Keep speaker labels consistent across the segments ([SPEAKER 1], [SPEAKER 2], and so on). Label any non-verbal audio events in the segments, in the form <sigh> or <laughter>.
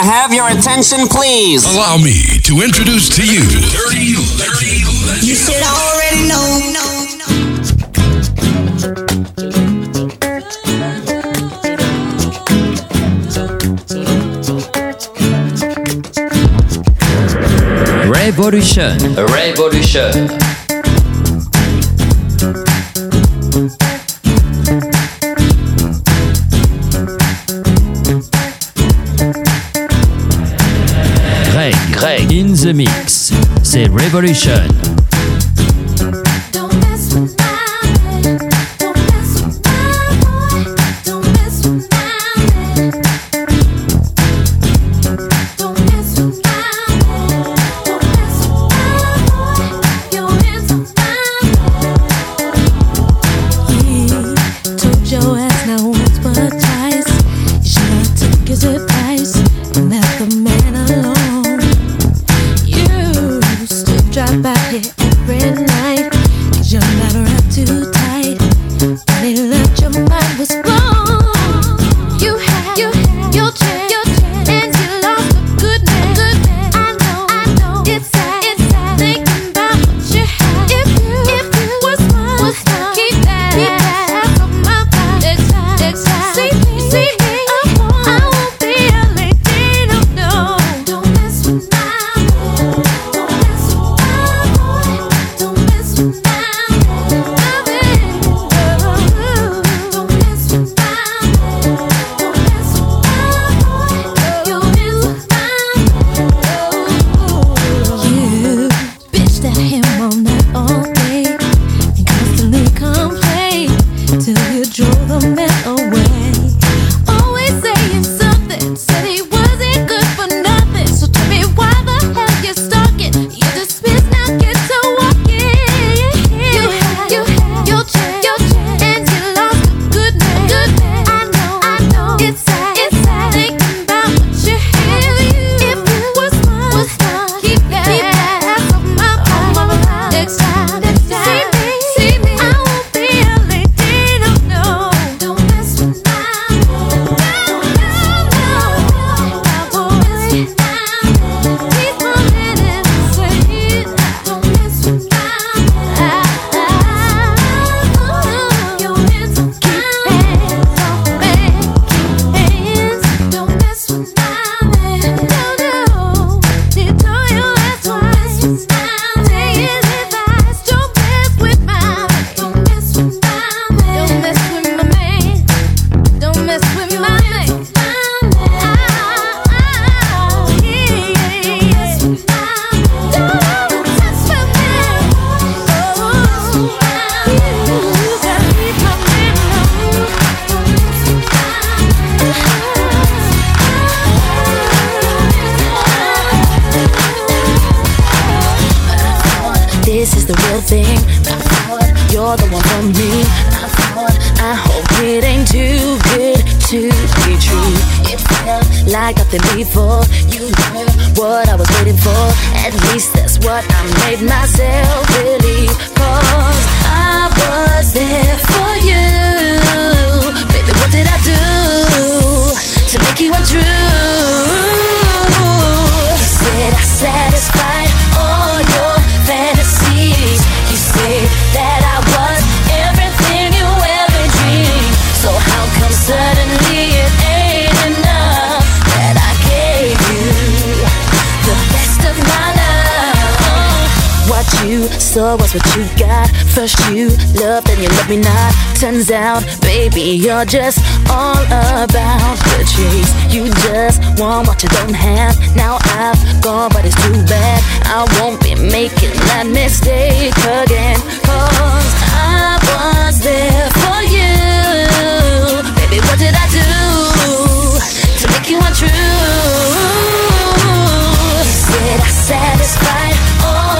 [SPEAKER 1] I have your attention, please?
[SPEAKER 2] Allow me to introduce to you.
[SPEAKER 3] You should already know.
[SPEAKER 4] Revolution. Revolution. the Mix, c'est Revolution.
[SPEAKER 5] like I've been before. You know what I was
[SPEAKER 6] waiting for. At least that's what I made my saw was what you got. First you love, then you love me not. Turns out, baby, you're just all about the chase. You just want what you don't have. Now I've gone, but it's too bad. I won't be making that mistake again. Cause I was there for you. Baby, what did I do to make you untrue? Did I satisfy all?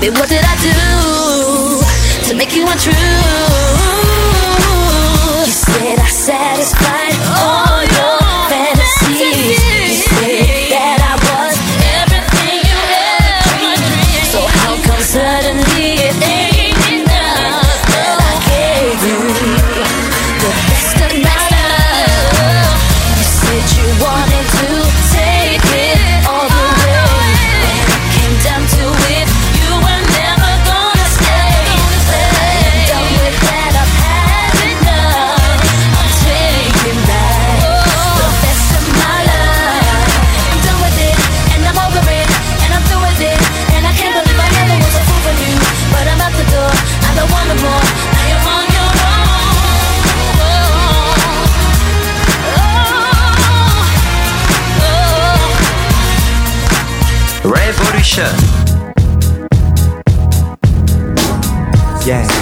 [SPEAKER 7] Baby, what did I do to make you untrue?
[SPEAKER 6] yeah.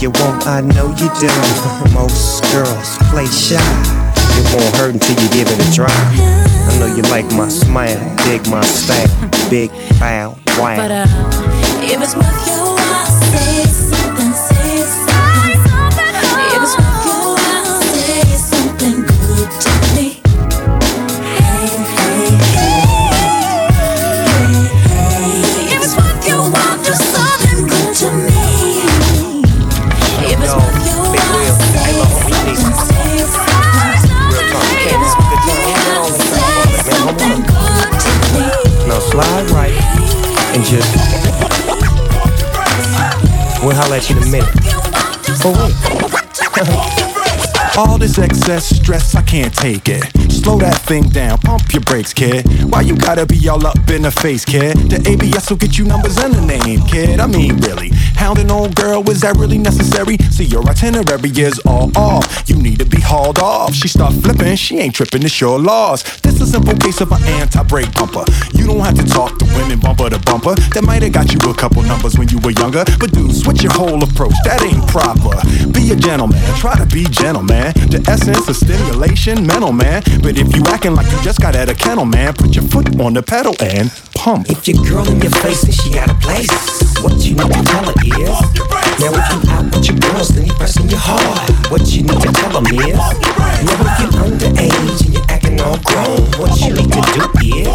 [SPEAKER 8] you
[SPEAKER 6] want, I know you do. <laughs> Most girls play shy. It won't hurt until you give it a try. I know you like my smile, dig my style, big bow, wild.
[SPEAKER 8] But uh, if it's worth
[SPEAKER 9] this excess stress, I can't take it. Slow that thing down, pump your brakes, kid. Why you gotta be all up in the face, kid? The ABS will get you numbers and a name, kid. I mean, really. Hounding old girl, is that really necessary? See, your itinerary is all off. You need to be hauled off. She start flipping, she ain't tripping, it's your loss. This is a simple case of an anti-brake bumper. You don't have to talk to women bumper to bumper. That might have got you a couple numbers when you were younger. But dude, switch your whole approach, that ain't proper. Be a gentleman, try to be gentle, man. The essence of stimulation, mental, man. But if you acting like you just got out of kennel, man, put your foot on the pedal and pump.
[SPEAKER 8] If your girl in your face, then she got a place. What you know, tell her is. Now if you out with your girls, then you pressing your heart What you need to tell them is. You're underage all grown, what you need to do is.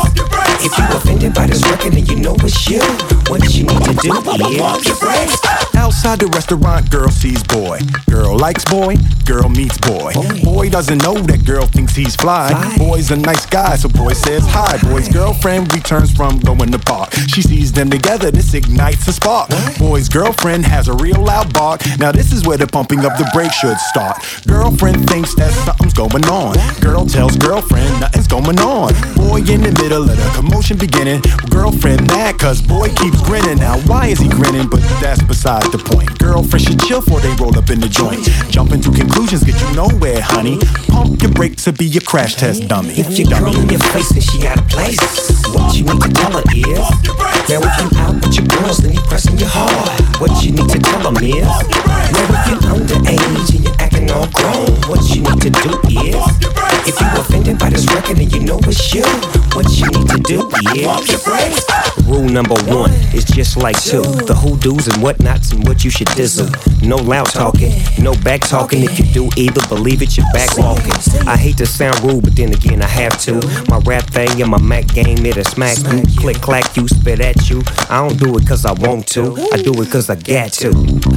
[SPEAKER 8] If you offended by this record and you know it's you, what you need to do is.
[SPEAKER 9] Outside the restaurant, girl sees boy. Girl likes boy, girl meets boy. Boy doesn't know that girl thinks he's fly. Boy's a nice guy, so boy says hi. Boy's girlfriend returns from going to park. She sees them together, this ignites a spark. Boy's girlfriend has a real loud bark. Now this is where the pumping of the brake should start. Girlfriend thinks that something's going on. Girl tells girlfriend nothing's going on. Boy in the middle of the commotion beginning. Girlfriend mad cause boy keeps grinning. Now why is he grinning? But that's beside the point. Girlfriend should chill before they roll up in the joint. Jumping to conclusions get you nowhere, honey. Pump your brakes to be your crash test dummy.
[SPEAKER 8] If your girl in your face and she got a place, what you need to tell her is. Now if you out with your girls, then you pressing your hard. What you need to tell them is. Now if you're underage and you're acting all grown, what you need to do is. If you offended by this record and you know it's you, what you need to do is. Rule number one is just like two. The who do's and whatnots and what you should dizzle. No loud talking, no back talking. If you do either, believe it, you're back walking. I hate to sound rude, but then again, I have to. My rap thing and my Mac game, it'll smack you. Click, clack, you, spit at you. I don't do it cause I want to, I do it cause I got to.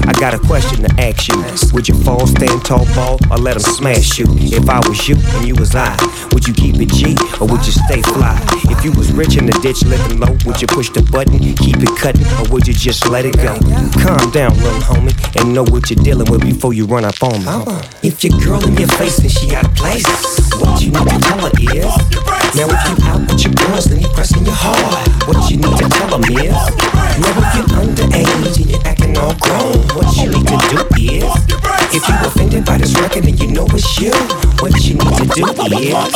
[SPEAKER 8] I got a question to ask you. Would you fall, stand tall, ball, or let them smash you? If I was you and you was I, would you keep it G or would you stay fly? If you was rich in the ditch, living low, would you push the button, keep it cutting, or would you just let it go? Calm down, little homie, and know what you're dealing with before you run up on me. Uh-uh. If your girl in your face and she got a place, what you need to tell her is. Now if you out with your girls, then you pressing your heart. What you need to tell them is. Now if you're underage and you're acting all grown, what you need to do is. If you offended by this record and you know it's you, what you need to do
[SPEAKER 10] yeah.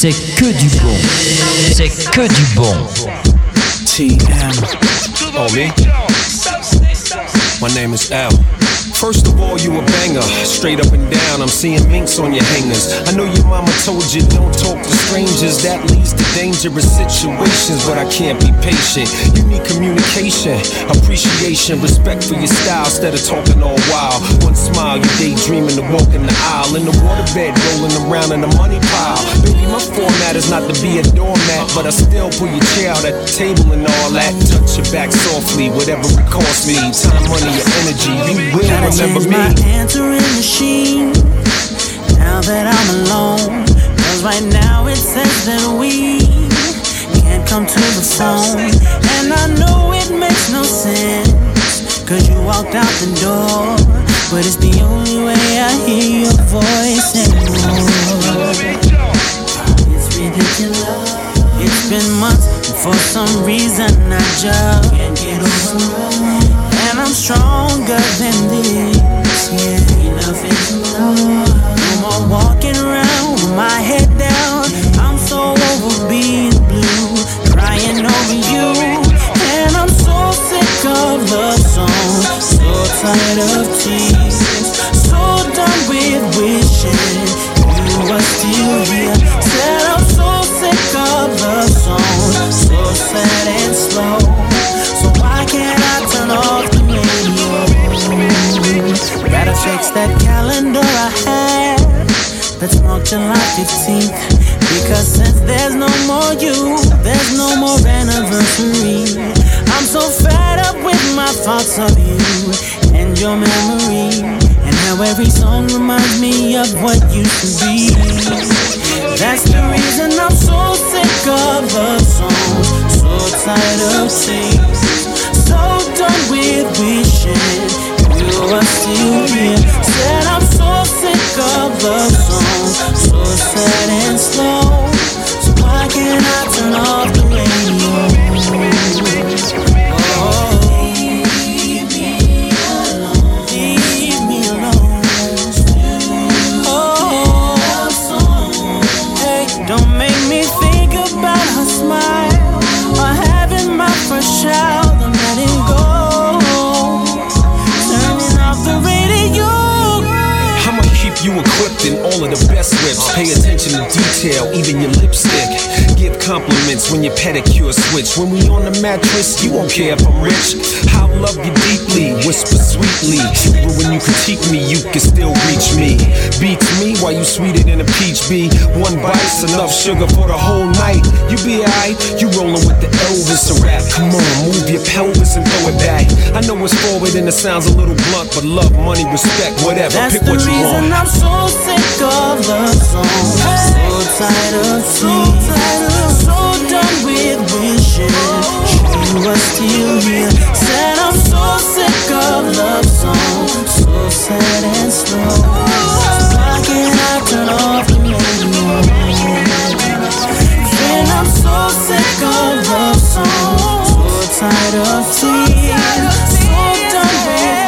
[SPEAKER 4] C'est que du bon. C'est que du bon.
[SPEAKER 11] TM. Oh, me? My name is L. First of all, you a banger, straight up and down. I'm seeing minks on your hangers. I know your mama told you don't talk to strangers. That leads to dangerous situations, but I can't be patient. You need communication, appreciation, respect for your style instead of talking all wild. One smile, you daydreaming to walk in the aisle. In the waterbed, rolling around in the money pile. Baby, my format is not to be a doormat, but I still pull your chair out at the table and all that. Touch your back softly, whatever it costs me. Time, money, your energy, you will
[SPEAKER 12] Gotta
[SPEAKER 11] remember
[SPEAKER 12] change
[SPEAKER 11] me.
[SPEAKER 12] my answering machine now that I'm alone. Cause right now it says that we can't come to the phone. And I know it makes no sense. Cause you walked out the door. But it's the only way I hear your voice anymore. It's ridiculous. It's been months, for some reason I just can't get over. And I'm stronger than this. Yeah, enough is enough. More walking around with my head down. I'm so over being blue, crying over you. And I'm so sick of love songs, so tired of tears, so done with wishing you were still here. Said I'm so sick of love songs, so sad and slow. So why can't I turn off the radio? Gotta fix that calendar. Let's mark July 15th. Because since there's no more you, there's no more anniversary. I'm so fed up with my thoughts of you and your memory. And how every song reminds me of what used to be. That's the reason I'm so sick of love songs, so tired of tears, so done with wishing you were still here. Said I'm so sick of love songs, so sad and slow. So why can't I turn off the radio?
[SPEAKER 11] Even your lipstick. Give compliments when your pedicure switch. When we on the mattress, you won't care if I'm rich. I'll love you deeply, whisper sweetly. But when you critique me, you can still reach me. Beats me while you sweeter than a peach bee. One bite's enough sugar for the whole night. You be alright, you rolling with the Elvis a rap. Come on, move your pelvis and throw it back. I know it's forward and it sounds a little blunt, but love, money, respect, whatever.
[SPEAKER 12] That's
[SPEAKER 11] Pick what you want.
[SPEAKER 12] I'm so sick of love songs, so tired of tears, so with wishing you were still here. Said I'm so sick of love songs, so sad and slow. Why can't I turn off the radio? And I'm so sick of love songs, so tired of tears, so done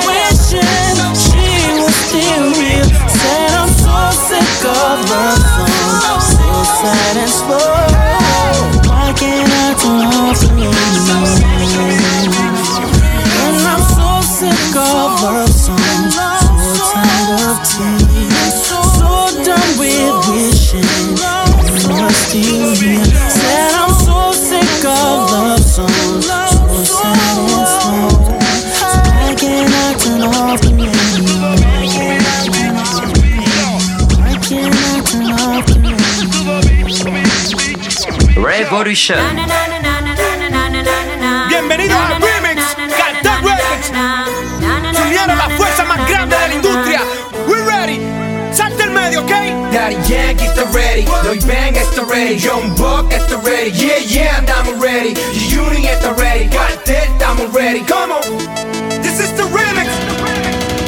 [SPEAKER 12] with she was still here. Said I'm so sick of love songs, so sad and slow. And I'm so sick of love songs, so tired of so done with wishing you still here. Said I'm so sick of love songs, so sad and slow. Can't turn off the can't turn off the?
[SPEAKER 4] Revolution.
[SPEAKER 13] ready. 너희
[SPEAKER 14] bang at the ready. Young buck at the ready. Yeah yeah I'm ready. You uni at the ready. Got that I'm ready. Come on.
[SPEAKER 13] This is the remix.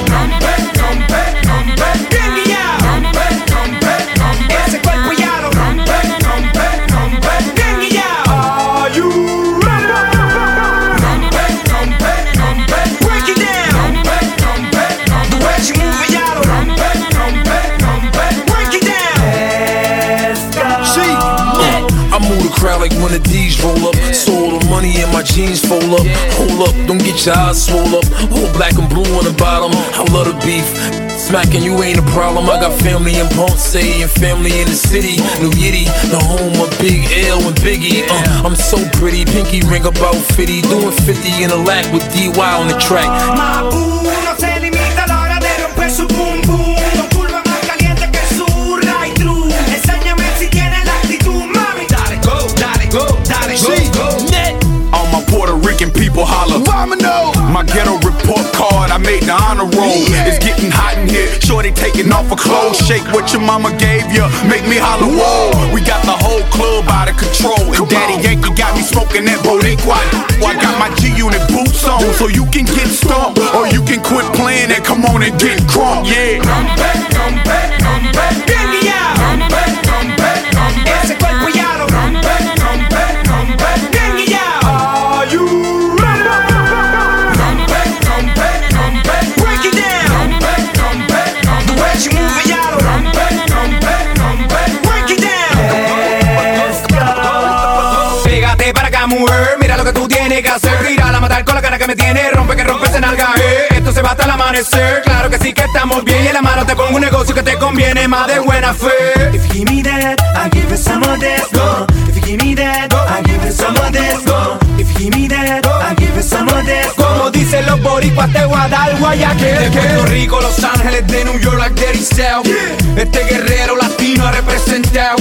[SPEAKER 13] Come back
[SPEAKER 11] come back come back. Yeah. Roll up. So all the money in my jeans fold up. Hold up, don't get your eyes swole up. Whole black and blue on the bottom. I love the beef. Smacking you ain't a problem. I got family in Ponce and family in the city. New Yiddy, the home of Big L and Biggie. Uh, I'm so pretty, pinky ring about 50. Doing 50 in a lack with DY on the track.
[SPEAKER 13] Mabu no
[SPEAKER 15] people holler. Mama no. My ghetto report card, I made the honor roll. It's getting hot in here. Shorty taking off her clothes. Shake what your mama gave you. Make me holler, whoa. We got the whole club out of control. And Daddy Yankee got me smoking that Boricua. I got my G Unit boots on, so you can get stumped. Or you can quit playing and come on and get crunk, yeah.
[SPEAKER 13] Ese
[SPEAKER 14] amanecer. Claro que sí que estamos bien. Y en la mano te pongo un negocio que te conviene más de buena fe.
[SPEAKER 16] If you give me that, I give you some of this. Go. If you give me that, I give you some of this. Go. If you give me that, I give you some of this.
[SPEAKER 14] Como dicen los boricuas, te voy a dar guayaque. De Puerto Rico, Los Ángeles, de New York, like Daddy South. Este guerrero latino ha representado.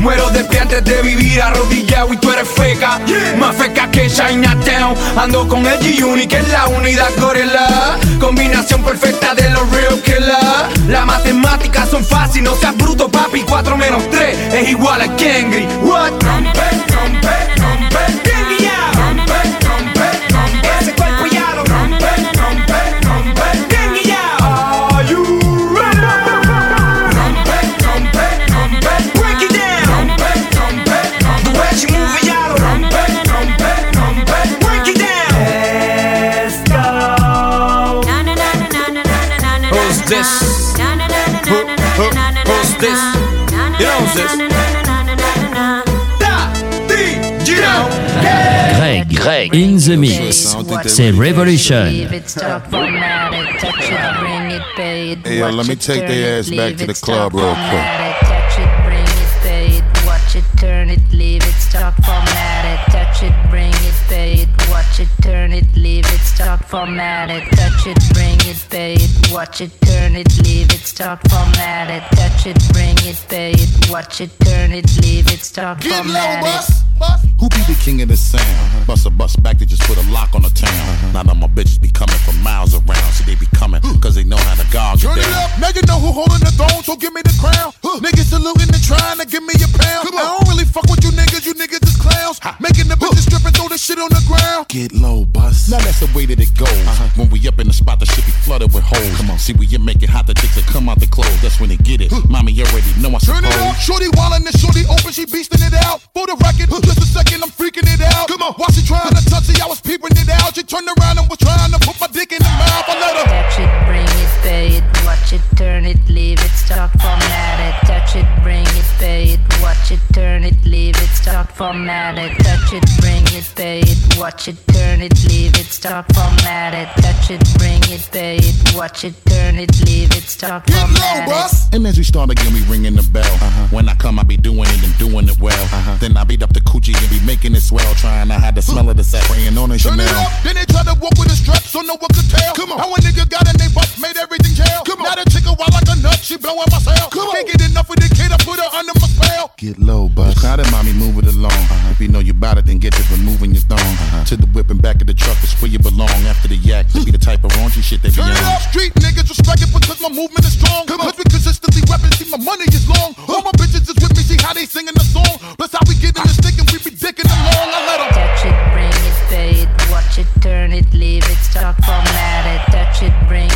[SPEAKER 14] Muero de pie antes de vivir arrodillado y tú eres feca. Más feca que Chinatown. Ando con el G-Unit, que es la unidad gorila. Combinación perfecta de los real killer. Las matemáticas son fáciles, no seas bruto, papi. 4 menos 3 es igual a Kengri. What?
[SPEAKER 13] Rompe, rompe, rompe.
[SPEAKER 4] Greg, Greg, in the mix. C'est Revolution.
[SPEAKER 17] Hey, yo, let me take their ass back to the club real quick.
[SPEAKER 5] Touch it, bring it, pay it, watch it, turn it, leave it, start formatted. Touch it, bring it, pay it, watch it, turn it, leave it, start formatted. Touch it, bring it, pay it, watch it, turn it, leave it, start formatted. Touch it, bring it, pay it, watch it, turn it, leave it, start
[SPEAKER 17] Get low,
[SPEAKER 5] formatted.
[SPEAKER 17] bus. Who be the king of the sound? Uh-huh. Bust a bus back to just put a lock on the town. Uh-huh. Now that my bitches be coming from miles around. See, they be coming cause they know how to gog
[SPEAKER 18] Turn
[SPEAKER 17] it
[SPEAKER 18] it
[SPEAKER 17] down.
[SPEAKER 18] up, now you know who holding the throne, so give me the crown. Niggas saluting and trying to give me a pound. I don't really fuck with you niggas, you niggas is clowns. Making the bitches strip and throw the shit on the ground.
[SPEAKER 17] Get low, bus. Now that's the way that it goes. When we up in the spot, the shit be flooded with holes. Come on, see, we you make it hot, the chicks that come out the clothes. That's when they get it. Mommy, already know I
[SPEAKER 18] Turn
[SPEAKER 17] suppose.
[SPEAKER 18] it up, shorty wildin' and shorty open, she beastin' it out. For the record, just a second, I'm freaking it out. Come on, while she trying to touch it, I was peeping it out. She turned around and was trying to put my dick in the mouth. I let her.
[SPEAKER 5] Touch it, bring it, pay it, watch it, turn it, leave it, start formatted. Touch it, bring it, pay it, watch it, turn it, leave it, start formatted. Touch it, bring it, pay it, watch it, turn it, leave it, start formatted. Touch it, bring it, pay it, watch it, turn it, leave it, start formatted.
[SPEAKER 17] And as we start again, we ringing the bell. Uh-huh. When I come, I be doing it and doing it well. Uh-huh. Then I beat up the coochie and be making it swell. Trying to hide the smell of the set, praying on a
[SPEAKER 18] Turn
[SPEAKER 17] Chanel.
[SPEAKER 18] it up, then they try to walk with a strap, so no one could tell. Come on. How a nigga got in they butt, made everything jail. Come on. Now the chick a wild like a nut, she blowing my cell. Come Can't get enough of the kid, I put her under my spell.
[SPEAKER 17] Get low, bus. Crowded, mommy, move it along. Uh-huh. If you know you bout it, then get to removing your thong. Uh-huh. To the whip and back of the truck is where you belong. After the yak, to be the type of raunchy shit they be
[SPEAKER 18] Turn it
[SPEAKER 17] on.
[SPEAKER 18] up, street niggas respect it because my movement is strong. Cause we consistently rapping, see my money is long. All my bitches is with me, see how they singing the song. Plus how we getting this stick and we be dicking along. I let 'em.
[SPEAKER 5] Touch it, bring it, pay it, watch it, turn it, leave it, start formatted. Touch it, bring it, pay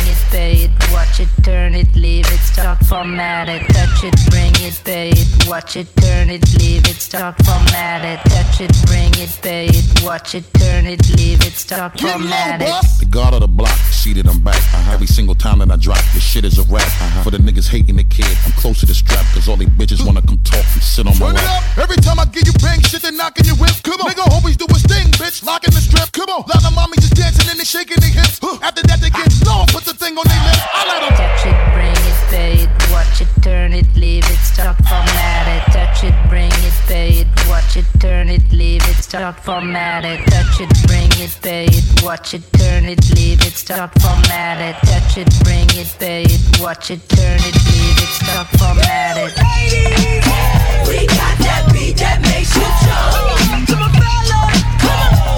[SPEAKER 5] yeah watch it, turn it, leave it, start formatted. Touch it, bring it, pay it, watch watch it, turn it, leave it, start, format it, touch it, bring it, pay it, watch it, turn it, leave it, start, format it.
[SPEAKER 17] The god of the block, see that I'm back. Uh-huh. Every single time that I drop, this shit is a rap. Uh-huh. For the niggas hating the kid, I'm close to the strap, cause all they bitches wanna come talk and sit on my
[SPEAKER 18] Turn it
[SPEAKER 17] lap.
[SPEAKER 18] up. Every time I give you bang shit, they knocking your whip. Come on. Nigga always do his thing, bitch. Locking the strip. Come on. Lot of mommies just dancing and they shaking their hips. Huh. After that, they get low. Put the thing on their lips. I let them.
[SPEAKER 5] Touch it, bring it, pay it, watch it, turn it, leave it, start, format it, touch it, bring it, pay it, watch it, turn it, leave it, start, format it, touch it, bring it, pay it, watch it, turn it, leave it, start, format it, touch it, bring it, pay it, watch it, turn it, leave it, start, format it.
[SPEAKER 19] We got that beat that makes you jump. To my fellas, come on.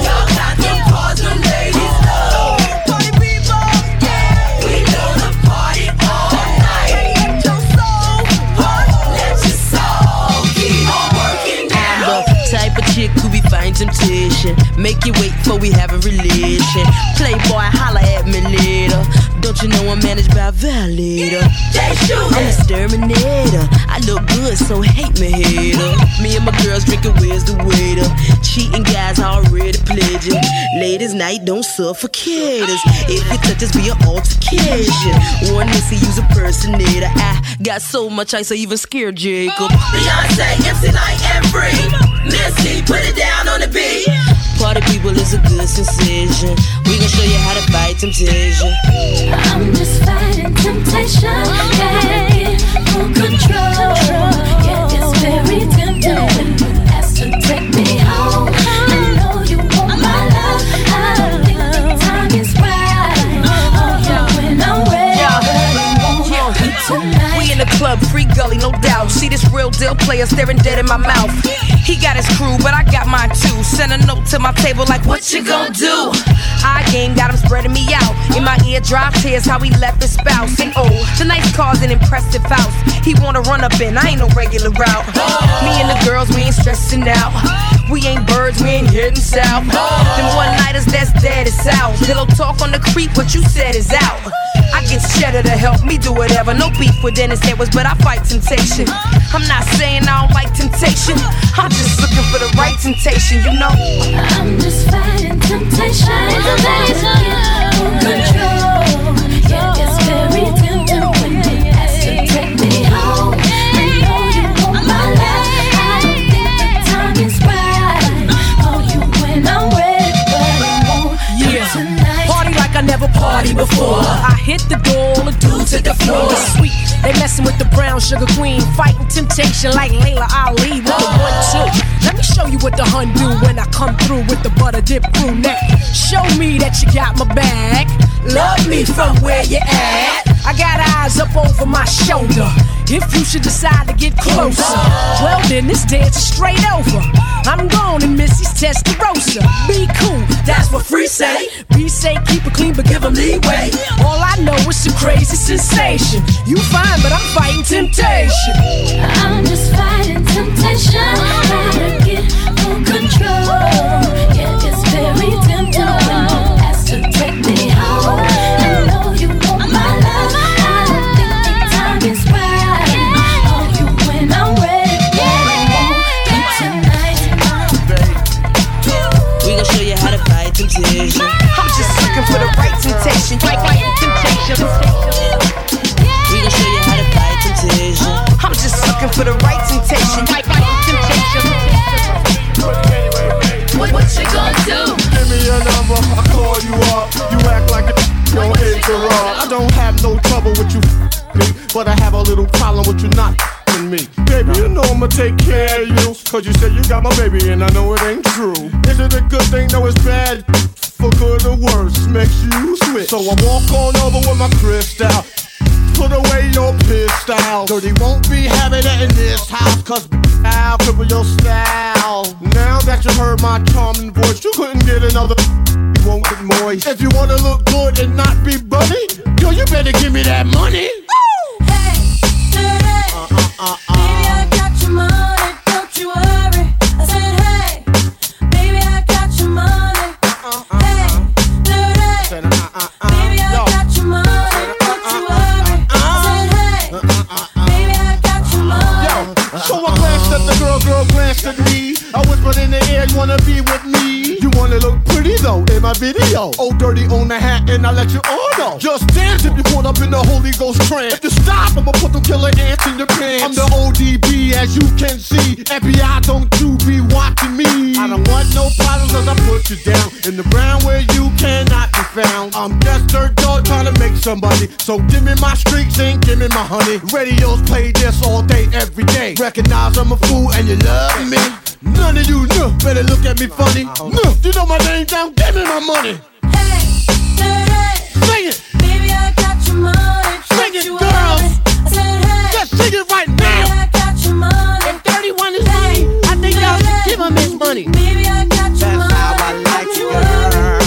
[SPEAKER 20] Temptation. Make you wait for we have a relation. Playboy, holla at me later. Don't you know I'm managed by a violator? I'm a exterminator. I look good, so hate me, hater. Me and my girls drinking, where's the waiter? Cheating guys already pledging. Ladies' night, don't suffocate us. If you touch us, be an altercation. One missy, use a personator. I got so much ice, I even scared Jacob.
[SPEAKER 19] Beyonce, MC Light, and Free. Missy, put it down on the beat.
[SPEAKER 20] Party people is a good sensation. We gon' show you how to fight temptation.
[SPEAKER 6] I'm just fighting temptation. Get full control. Yeah, it's very tempting when you ask to take me home. I know you want my love. I don't think the time is right. Oh yeah, when I'm ready, but won't tonight.
[SPEAKER 21] In the club, free gully, no doubt. See this real deal player staring dead in my mouth. He got his crew, but I got mine too. Send a note to my table like, what you gon' do? I game got him spreading me out. In my ear drops, tears, how he left his spouse. And oh, tonight's car's an impressive house. He wanna run up in, I ain't no regular route. Me and the girls, we ain't stressing out. We ain't birds, we ain't heading south. Them one nighters, that's dead is out. Pillow talk on the creep, what you said is out. I get cheddar to help me do whatever. No beef with Dennis Edwards, but I fight temptation. I'm not saying I don't like temptation. I'm just looking for the right temptation, you know.
[SPEAKER 6] I'm just fighting temptation.
[SPEAKER 21] Before. I hit the door, all the dudes hit the floor. Sweet, they messing with the brown sugar queen, fighting temptation like Layla Ali with the one two. Let me show you what the hun do when I come through with the butter dip brunette. Show me that you got my back. Love me from where you at. I got eyes up over my shoulder. If you should decide to get closer, well then this dance is straight over. I'm gone and Missy's Testarossa. Be cool, that's what free say. Be safe, keep it clean, but give give 'em leeway. All I know is some crazy sensation. You fine, but I'm fighting temptation.
[SPEAKER 6] I'm just fighting temptation. Gotta get full control. Yeah, it's very tempting
[SPEAKER 20] We gon' show you how to fight temptation. Oh.
[SPEAKER 21] I'm just looking for the right temptation. Right, right, temptation.
[SPEAKER 19] What, what you gonna do?
[SPEAKER 18] Give me your number, I call you up. You act like a <laughs> don't interrupt. I don't have no trouble with you <laughs> but I have a little problem with you not <laughs> f***ing me. Baby, you know I'ma take care of you. Cause you said you got my baby and I know it ain't true. Is it a good thing? No, it's bad. For good or worse, makes you switch. So I walk on over with my crystal. Put away your pistol. Dirty won't be having it in this house. Cause I'll cripple your style. Now that you heard my charming voice, you couldn't get another. You won't get moist. If you wanna look good and not be bunny, yo, you better give me that money.
[SPEAKER 6] Uh, uh, uh, Baby, I got your money,
[SPEAKER 15] destiny. I whispered in the air, you wanna be with me? Wanna look pretty though in my video. Oh, dirty on the hat, and I let you all know. Just dance if you caught up in the Holy Ghost trance. If you stop, I'ma put them killer ants in your pants. I'm the ODB, as you can see. FBI, don't you be watching me. I don't want no problems, cause I put you down in the ground where you cannot be found. I'm just dirt dog trying to make somebody. So give me my streaks and give me my honey. Radios play this all day, every day. Recognize I'm a fool and you love me. None of you know, better look at me funny. No, you know my name now, give me my money. Hey, Sing it.
[SPEAKER 6] Baby, I got your money.
[SPEAKER 15] Sing it, girls.
[SPEAKER 6] I said, hey.
[SPEAKER 15] Just sing it right now.
[SPEAKER 6] Baby, I got your money.
[SPEAKER 15] If 31 is money, I think y'all should give him his money.
[SPEAKER 6] Baby, I got your money.
[SPEAKER 15] how I like
[SPEAKER 6] Don't you worry.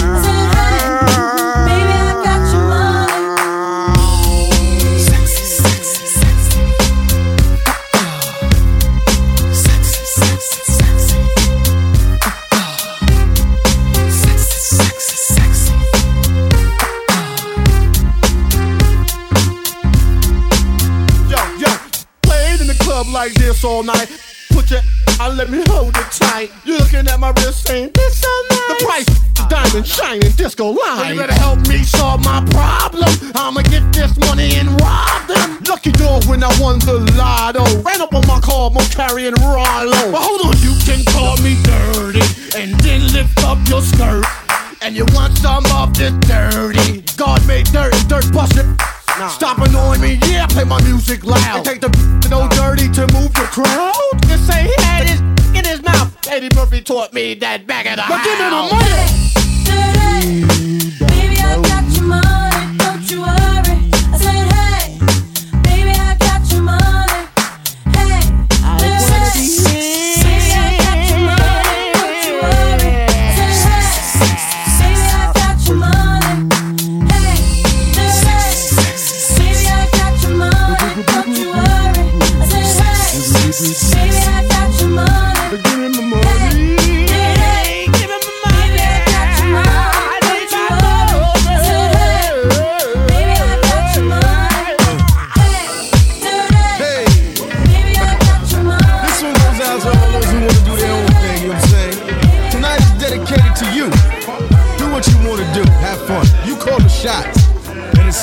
[SPEAKER 15] This all night. Put your, I let me hold it tight. You're looking at my wrist saying, this so nice. The price is uh, diamond shining disco line. You better help me solve my problem. I'ma get this money and rob them. Lucky dog when I won the lotto. Ran up on my car, I'm carrying Rollo. But hold on, you can call me dirty and then lift up your skirt. And you want some of this dirty. God made dirt, dirt busted. Stop annoying me, yeah, play my music loud. And take the <laughs> no dirty to move the crowd. Just say he had his in his mouth. Eddie Murphy taught me that back at the
[SPEAKER 6] But
[SPEAKER 15] house.
[SPEAKER 6] give me the money. Baby, I got your money.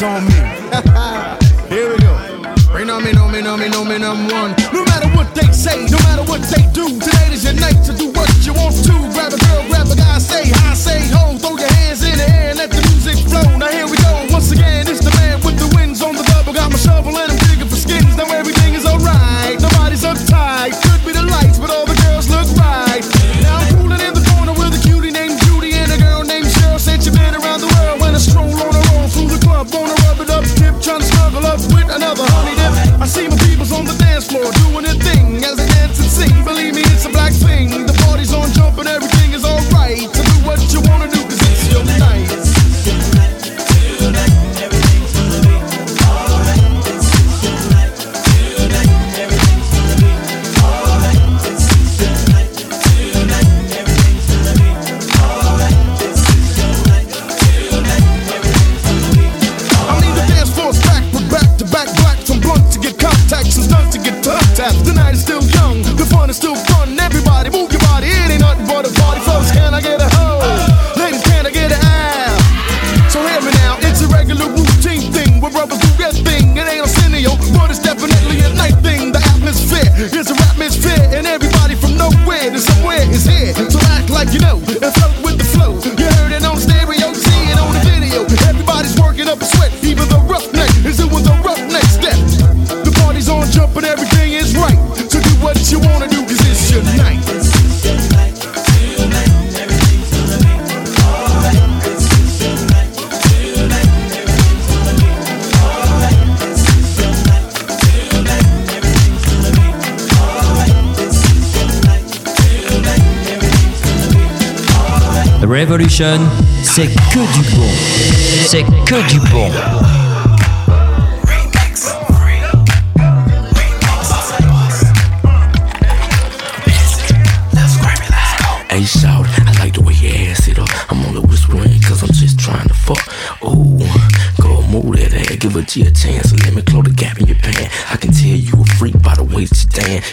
[SPEAKER 22] On me. <laughs> Here we go. Rain on me, no me, no me, no me, number one. No matter what they say, no matter what they do, tonight is your night to do what you want to. Grab a girl, grab a guy, say hi, say ho, throw your hands in the air and let the music flow. Now here we go. Once again, it's another honey dip. I see my peoples on the dance floor doing their thing like you
[SPEAKER 23] Revolution, c'est que du bon. C'est que du bon.
[SPEAKER 24] Hey, shout, I like the way your ass it up. I'm only whispering cause I'm just trying to fuck. Ooh, go move that ass, give a G a chance. Let me close the gap in your way.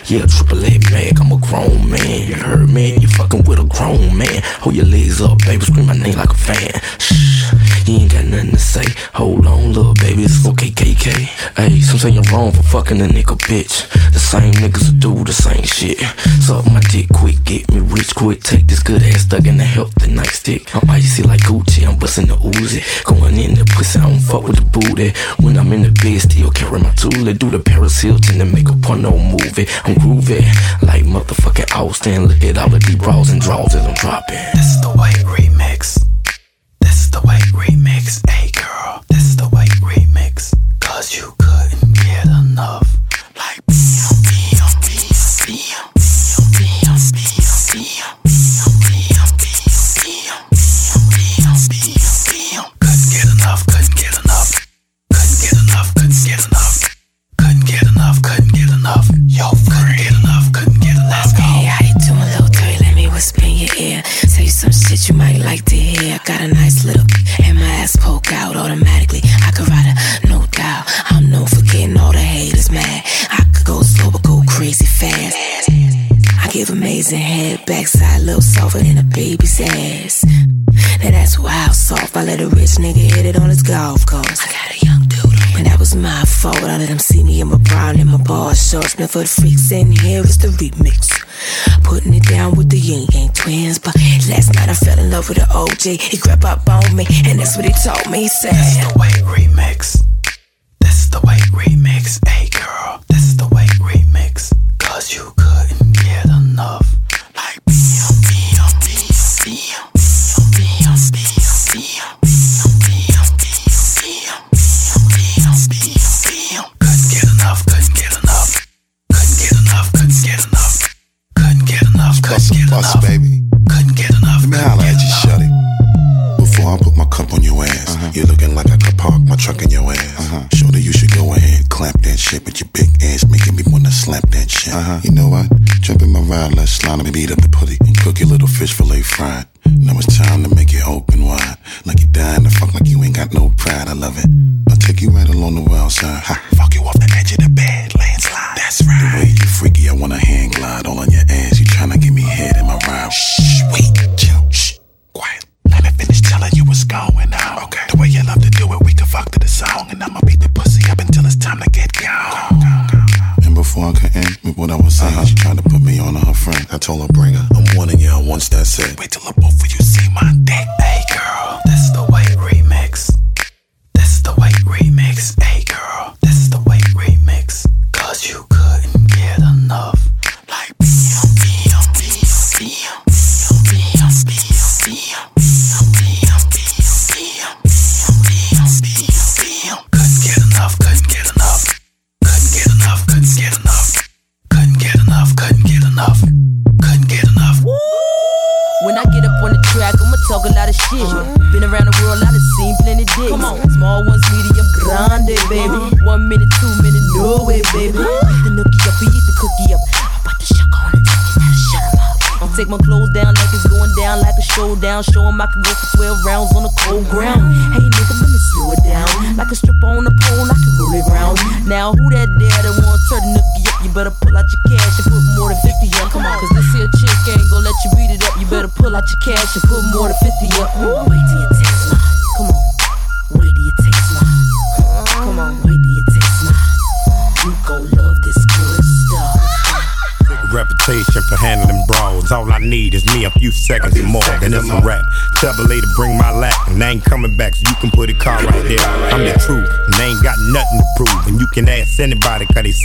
[SPEAKER 24] Yeah, triple A mag, I'm a grown man. You heard me? You fucking with a grown man. Hold your legs up, baby, scream my name like a fan. Shh, you ain't got nothing to say. Hold on, little baby, it's okay, KK. Hey, some say you're wrong for fucking a nigga, bitch. Same niggas that do the same shit. Suck my dick quick, get me rich quick. Take this good ass stuck in the healthy nightstick. I'm icy like Gucci, I'm busting the Uzi. Going in the pussy, I don't fuck with the booty. When I'm in the bed, still carry my tool. I do the Paris Hilton and make a porno movie. I'm groovy like motherfucking Austin. Look at all the deep bras and draws that I'm dropping.
[SPEAKER 23] This is the white remix. This is the white remix.
[SPEAKER 25] Ass. Now that's wild soft. I let a rich nigga hit it on his golf course. I got a young dude. And that was my fault. I let him see me in my brown and my bar shorts. Now for the freaks in here, it's the remix. Putting it down with the Yin Yang twins. But last night I fell in love with the OJ. He grabbed up on me, and that's what he told me. He said,
[SPEAKER 23] This is the white remix. This is the white remix. Hey girl, this is the white remix. Cause you
[SPEAKER 20] you're looking like I could park my truck in your ass. Uh-huh. Shorty, you should go ahead, clap that shit with your big ass, making me wanna slap that shit. Uh-huh. You know what? Jump in my ride, let's slide and beat up the putty and cook your little fish fillet fried. Now it's time to make it open wide, like you dying to fuck like you ain't got no pride. I love it. I'll take you right along the wild side. Ha,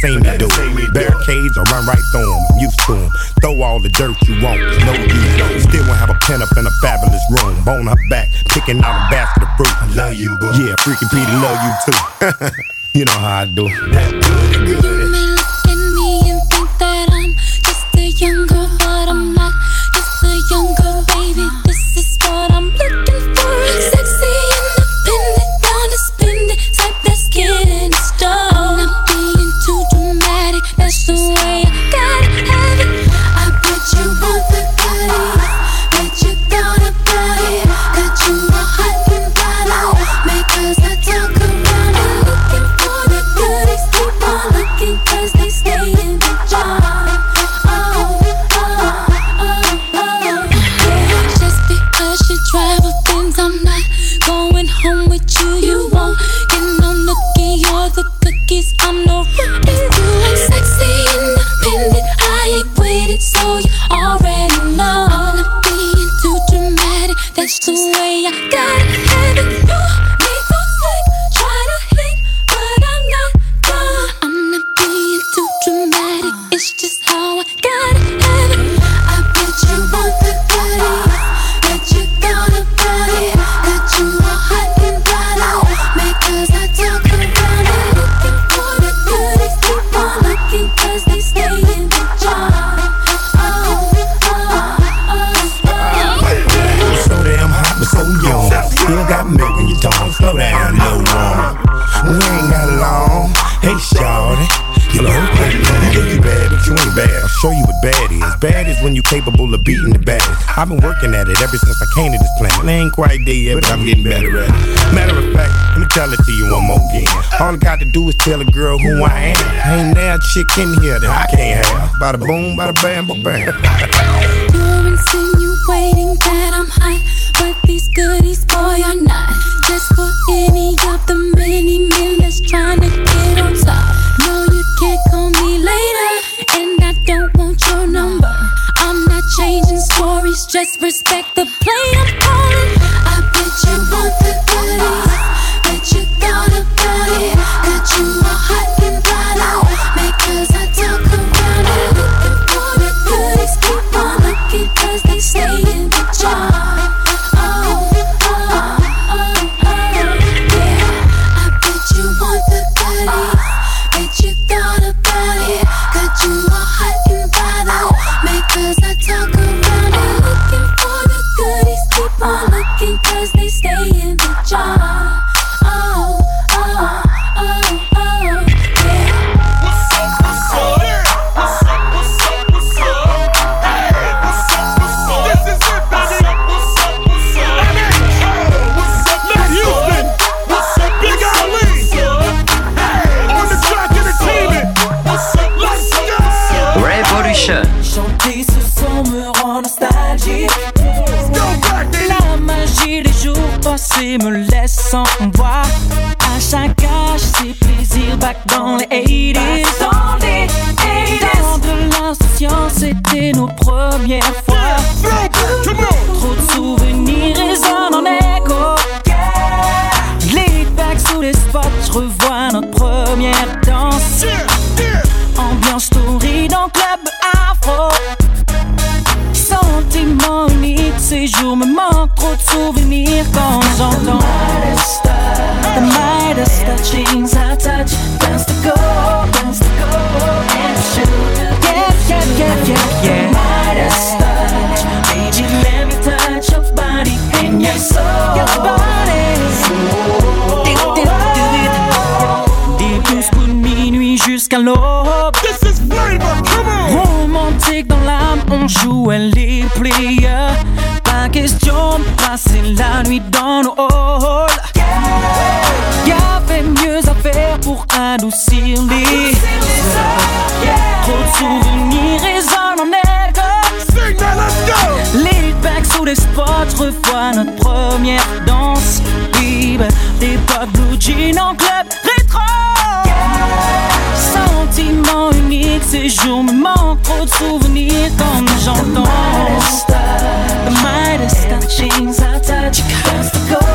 [SPEAKER 26] anybody, cause me do. Barricades, I run right through them. I'm used to them. Throw all the dirt you want, no use. Still won't have a pen up in a fabulous room. Bone her back, picking out a basket of fruit. I love you, boo. Yeah, freaking Petey love you too. <laughs> you know how I do.
[SPEAKER 6] You may
[SPEAKER 26] I've been working at it ever since I came to this planet. I ain't quite there yet, but I'm getting better at it. Matter of fact, let me tell it to you one more again. All I got to do is tell a girl who I am. Ain't that chick in here that I can't have. Bada boom, bada bam, ba bam.
[SPEAKER 6] You're insinuating that I'm hot, but these goodies, boy, are not. respect the
[SPEAKER 27] notre première danse libre. Des pas en club rétro. Sentiment unique, ces jours me manquent trop de souvenirs quand j'entends. The Midas touching, the the.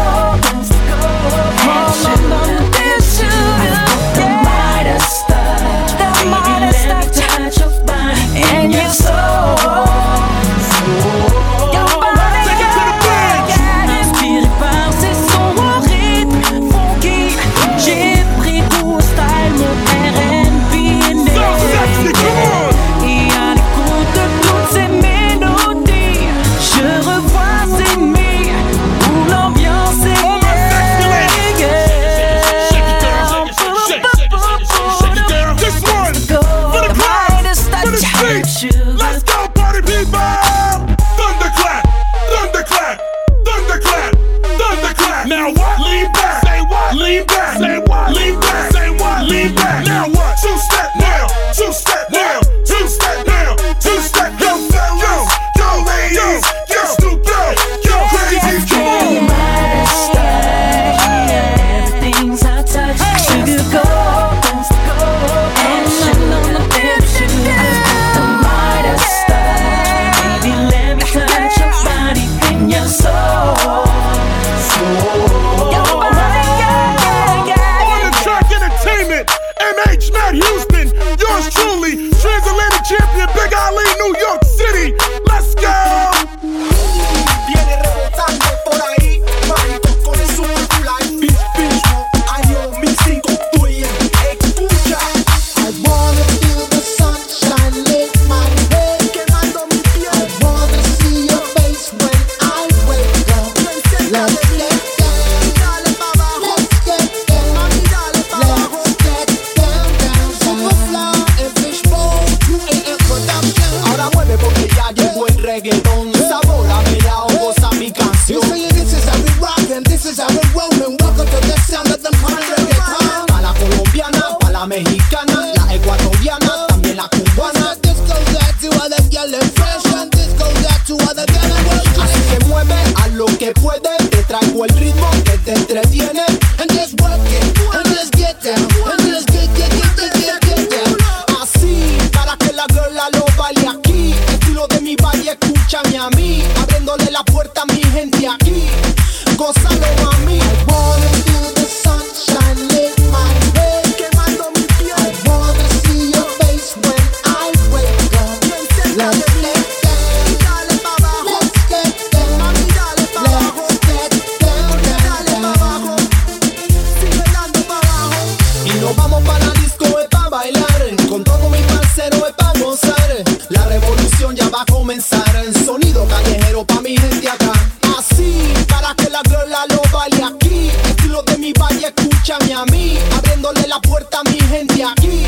[SPEAKER 28] Baile aquí. Estilo de mi valle, escúchame a mí Abriéndole la puerta a mi gente aquí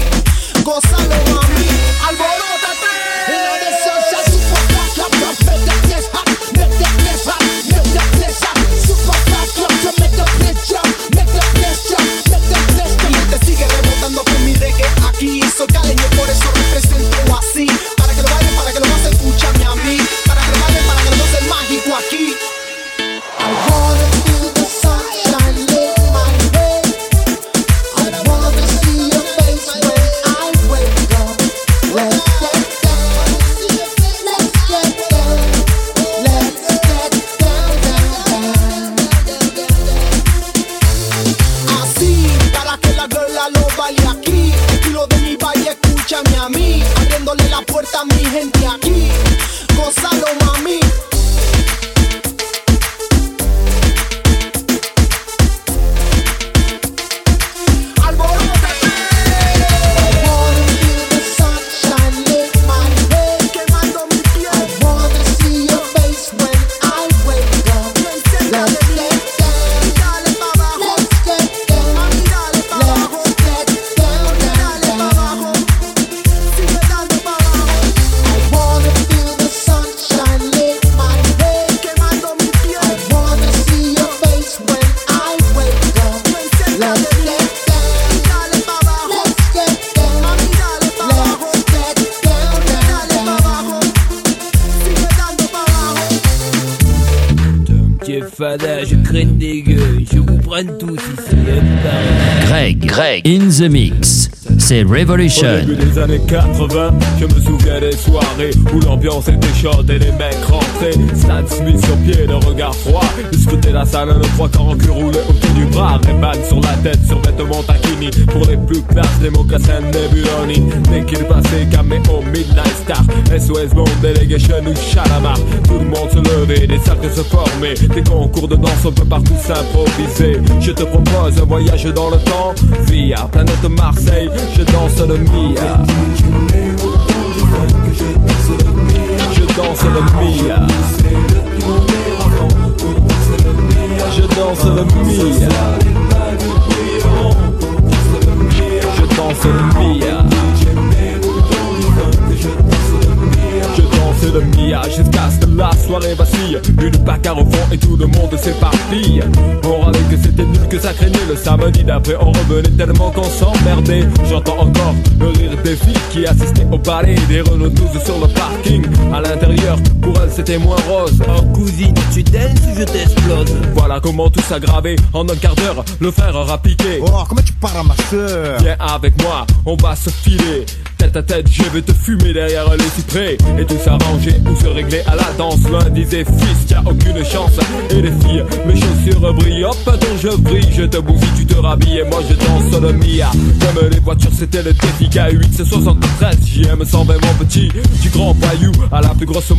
[SPEAKER 28] Gózalo mami, alborótate
[SPEAKER 29] You
[SPEAKER 7] Greg, C'est
[SPEAKER 30] Au début des années 80, je me souviens des soirées où l'ambiance était chaude et les mecs rentraient. Stan Smith sur pied, le regard froid. Scrutaient la salle, le trois en cul roulé autour du bras. Rayman sur la tête, sur vêtements taquini. Pour les plus classes, les mocassins Nebuloni. Dès qu'il passait, caméo, Midnight Star. SOS Bond, Delegation ou Chalamar. Tout le monde se levait, des cercles se formaient. Des concours de danse, on peut partout s'improviser. Je te propose un voyage dans le temps. Via planète Marseille, danse le Mia. Je danse le Mia. Je danse le Mia. Je danse le Mia. Le Mia jusqu'à ce que la soirée vacille. Une bagarre au fond et tout le monde s'éparpille. On râlait que c'était nul, que ça craignait. Le samedi d'après, on revenait tellement qu'on s'emmerdait. J'entends encore le rire des filles qui assistaient au ballet. Des Renault 12 sur le parking. À l'intérieur, pour elles, c'était moins rose. Oh cousine, tu danses ou je t'explose? Voilà comment tout s'aggravait. En un quart d'heure, le frère aura piqué.
[SPEAKER 31] Oh, comment tu parles à ma soeur
[SPEAKER 30] Viens avec moi, on va se filer. À tête, je vais te fumer derrière les cyprès. Et tout s'arranger ou se régler à la danse. L'un disait, fils, t'as aucune chance. Et les filles, mes chaussures brillent. Hop, attends, je brille, je te bousille, tu te rhabilles. Et moi, je danse le Mia. Comme les voitures, c'était le défi K8, c'est 73. JM 120, mon petit. Du grand voyou à la plus grosse.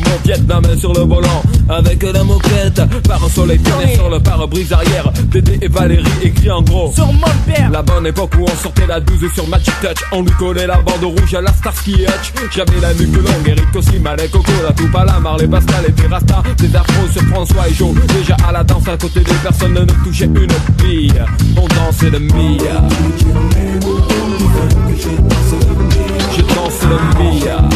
[SPEAKER 30] La main sur le volant. Avec la moquette. Par un soleil pionnier sur le pare-brise arrière. Dédé et Valérie écrit en gros. Sur mon père. La bonne époque où on sortait la 12 sur Magic Touch. On lui collait la bande rouge à la Starsky Hutch J'avais la nuque longue, Eric Cossi, Malek, Coco, la Toupala, Marley, Pascal et des Rasta Des afros sur François et Joe Déjà à la danse à côté des personnes ne touchait une fille On dansait le Mia Je danse le Mia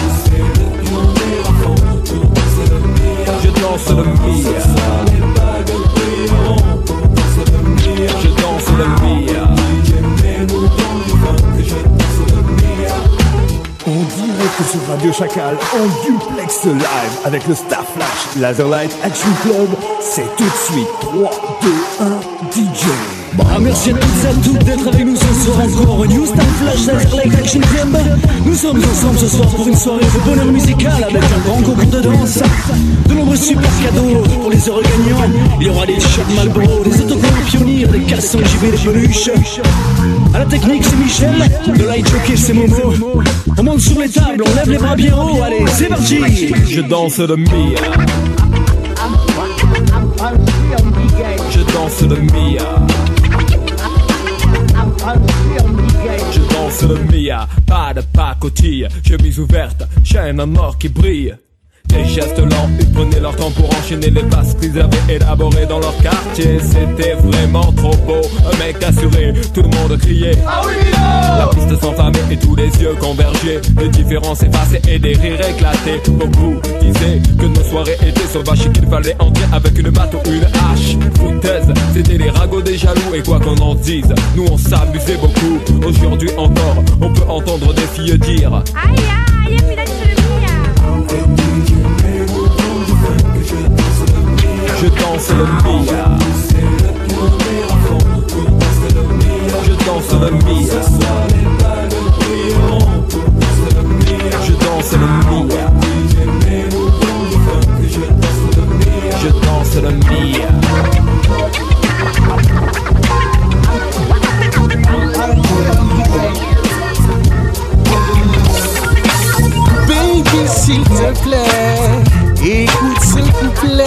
[SPEAKER 30] Je danse le Mia
[SPEAKER 32] de Chacal en duplex live avec le Star Flash Laserlight Action Club. C'est tout de suite 3, 2, 1, DJ.
[SPEAKER 33] Bah, merci à toutes et à toutes d'être avec nous ce soir encore. New Star Flash Laserlight Action Club. Nous sommes ensemble ce soir pour une soirée de bonheur musical avec un grand concours de danse, de nombreux super cadeaux pour les heureux gagnants. Il y aura des shots Malboro, des autocollants pionniers, des caleçons JB, des peluches. À la technique, c'est Michel. De light jockey, c'est Momo. On monte sur les tables, on lève les bras bien haut. Allez, c'est parti.
[SPEAKER 30] Je danse le Mia. Je danse le Mia. Je danse le Mia, pas de pacotille, chemise ouverte, chaîne en or qui brille. Des gestes lents, ils prenaient leur temps pour enchaîner les passes qu'ils avaient élaborées dans leur quartier. C'était vraiment trop beau, un mec assuré, tout le monde criait. Ah La piste s'enflammait et tous les yeux convergeaient. Les différences effacées et des rires éclatés. Beaucoup disaient que nos soirées étaient sauvages et qu'il fallait entrer avec une batte ou une hache. Foutaise, c'était les ragots des jaloux et quoi qu'on en dise, nous on s'amusait beaucoup. Aujourd'hui encore, on peut entendre des filles dire.
[SPEAKER 34] Aïe aïe, mi dai
[SPEAKER 30] Je danse le Mia. Je danse le Mia. Je danse le Mia. Je danse le Mia.
[SPEAKER 35] Baby, s'il te plaît, écoute couplet.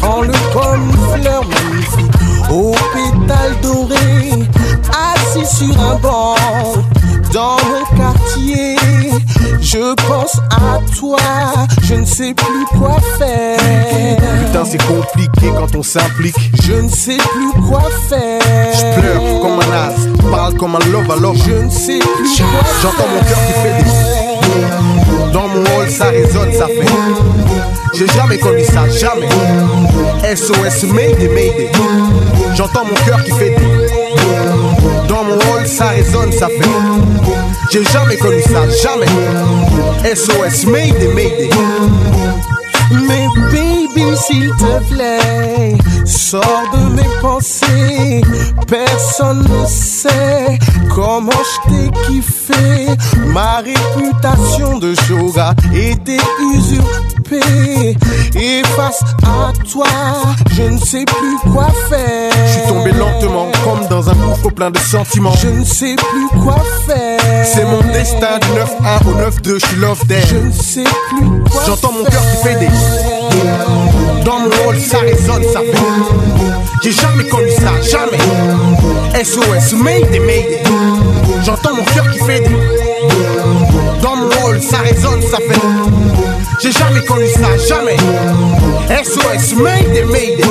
[SPEAKER 35] Prends-le comme fleur magnifique, aux pétales dorés, assis sur un banc. Dans mon quartier, je pense à toi, je ne sais plus quoi faire.
[SPEAKER 15] Putain, c'est compliqué quand on s'implique.
[SPEAKER 35] Je ne sais plus quoi faire.
[SPEAKER 15] Je pleure comme un as, parle comme un love alors
[SPEAKER 35] Je ne sais plus quoi
[SPEAKER 15] J'entends mon cœur qui fait des. Dans mon hall, ça résonne, ça fait. J'ai jamais connu ça, jamais. SOS, Mayday, Mayday. J'entends mon cœur qui fait des. Dans mon hall, ça résonne, ça fait. J'ai jamais connu ça, jamais. SOS, Mayday, Mayday.
[SPEAKER 35] Mais baby, s'il te plaît, sors de mes pensées. Personne ne sait comment je t'ai kiffé. Ma réputation de yoga était usurpée. Et face à toi, je ne sais plus quoi faire.
[SPEAKER 15] Je suis tombé lentement, comme dans un gouffre plein de sentiments.
[SPEAKER 35] Je ne sais plus quoi faire.
[SPEAKER 15] C'est mon destin du 9-1 au 9-2, je suis love dead.
[SPEAKER 35] Je ne sais plus quoi
[SPEAKER 15] J'entends mon cœur qui fait des. Dans mon hall, ça résonne, ça fait. J'ai jamais connu ça, jamais. SOS, Mayday, Mayday. J'entends mon cœur qui fait des. Dans mon hall, ça résonne, ça fait. J'ai jamais connu ça, jamais. SOS, Mayday, Mayday.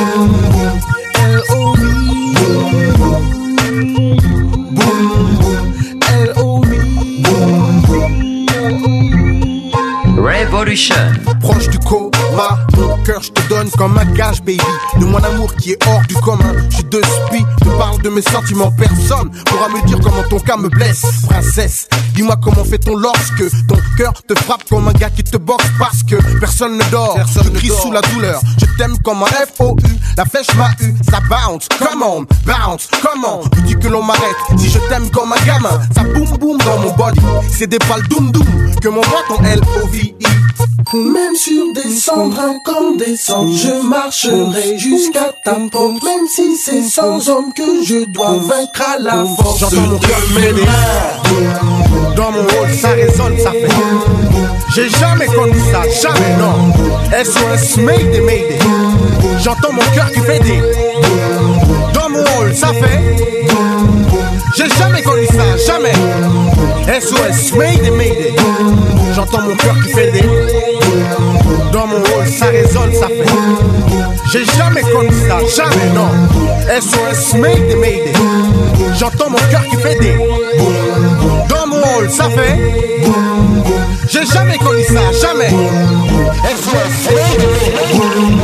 [SPEAKER 7] Revolution.
[SPEAKER 15] Proche du coma, mon cœur je te donne comme un gage, baby. De mon amour qui est hors du commun. Je suis de spi, te parle de mes sentiments. Personne pourra me dire comment ton cas me blesse. Princesse, dis-moi comment fait-on lorsque ton cœur te frappe comme un gars qui te boxe parce que personne ne dort. je crie sous la douleur. Je t'aime comme un FOU. La flèche m'a eu, ça bounce. Come on, bounce, comment Veux-tu que l'on m'arrête Si je t'aime comme un gamin, ça boum boum dans mon body. C'est des balles doum doum que m'envoie ton L-O-V-I.
[SPEAKER 35] Même sur des cendres incandescentes, je marcherai jusqu'à ta porte. Même si c'est sans homme que je dois vaincre à la force.
[SPEAKER 15] J'entends mon cœur m'aider. Dans mon hall, ça résonne, ça fait. J'ai jamais connu ça, jamais, non. SOS, Mayday, Mayday. J'entends mon cœur qui fait des. Dans mon hall, ça fait. J'ai jamais connu ça, jamais. SOS, Mayday, Mayday. J'entends mon cœur qui fait des. Dans mon hall, ça résonne, ça fait. J'ai jamais connu ça, jamais, non. SOS, Mayday, Mayday. J'entends mon cœur qui fait des. Dans mon hall, ça fait. J'ai jamais connu ça, jamais. SOS, Mayday,
[SPEAKER 36] Boum,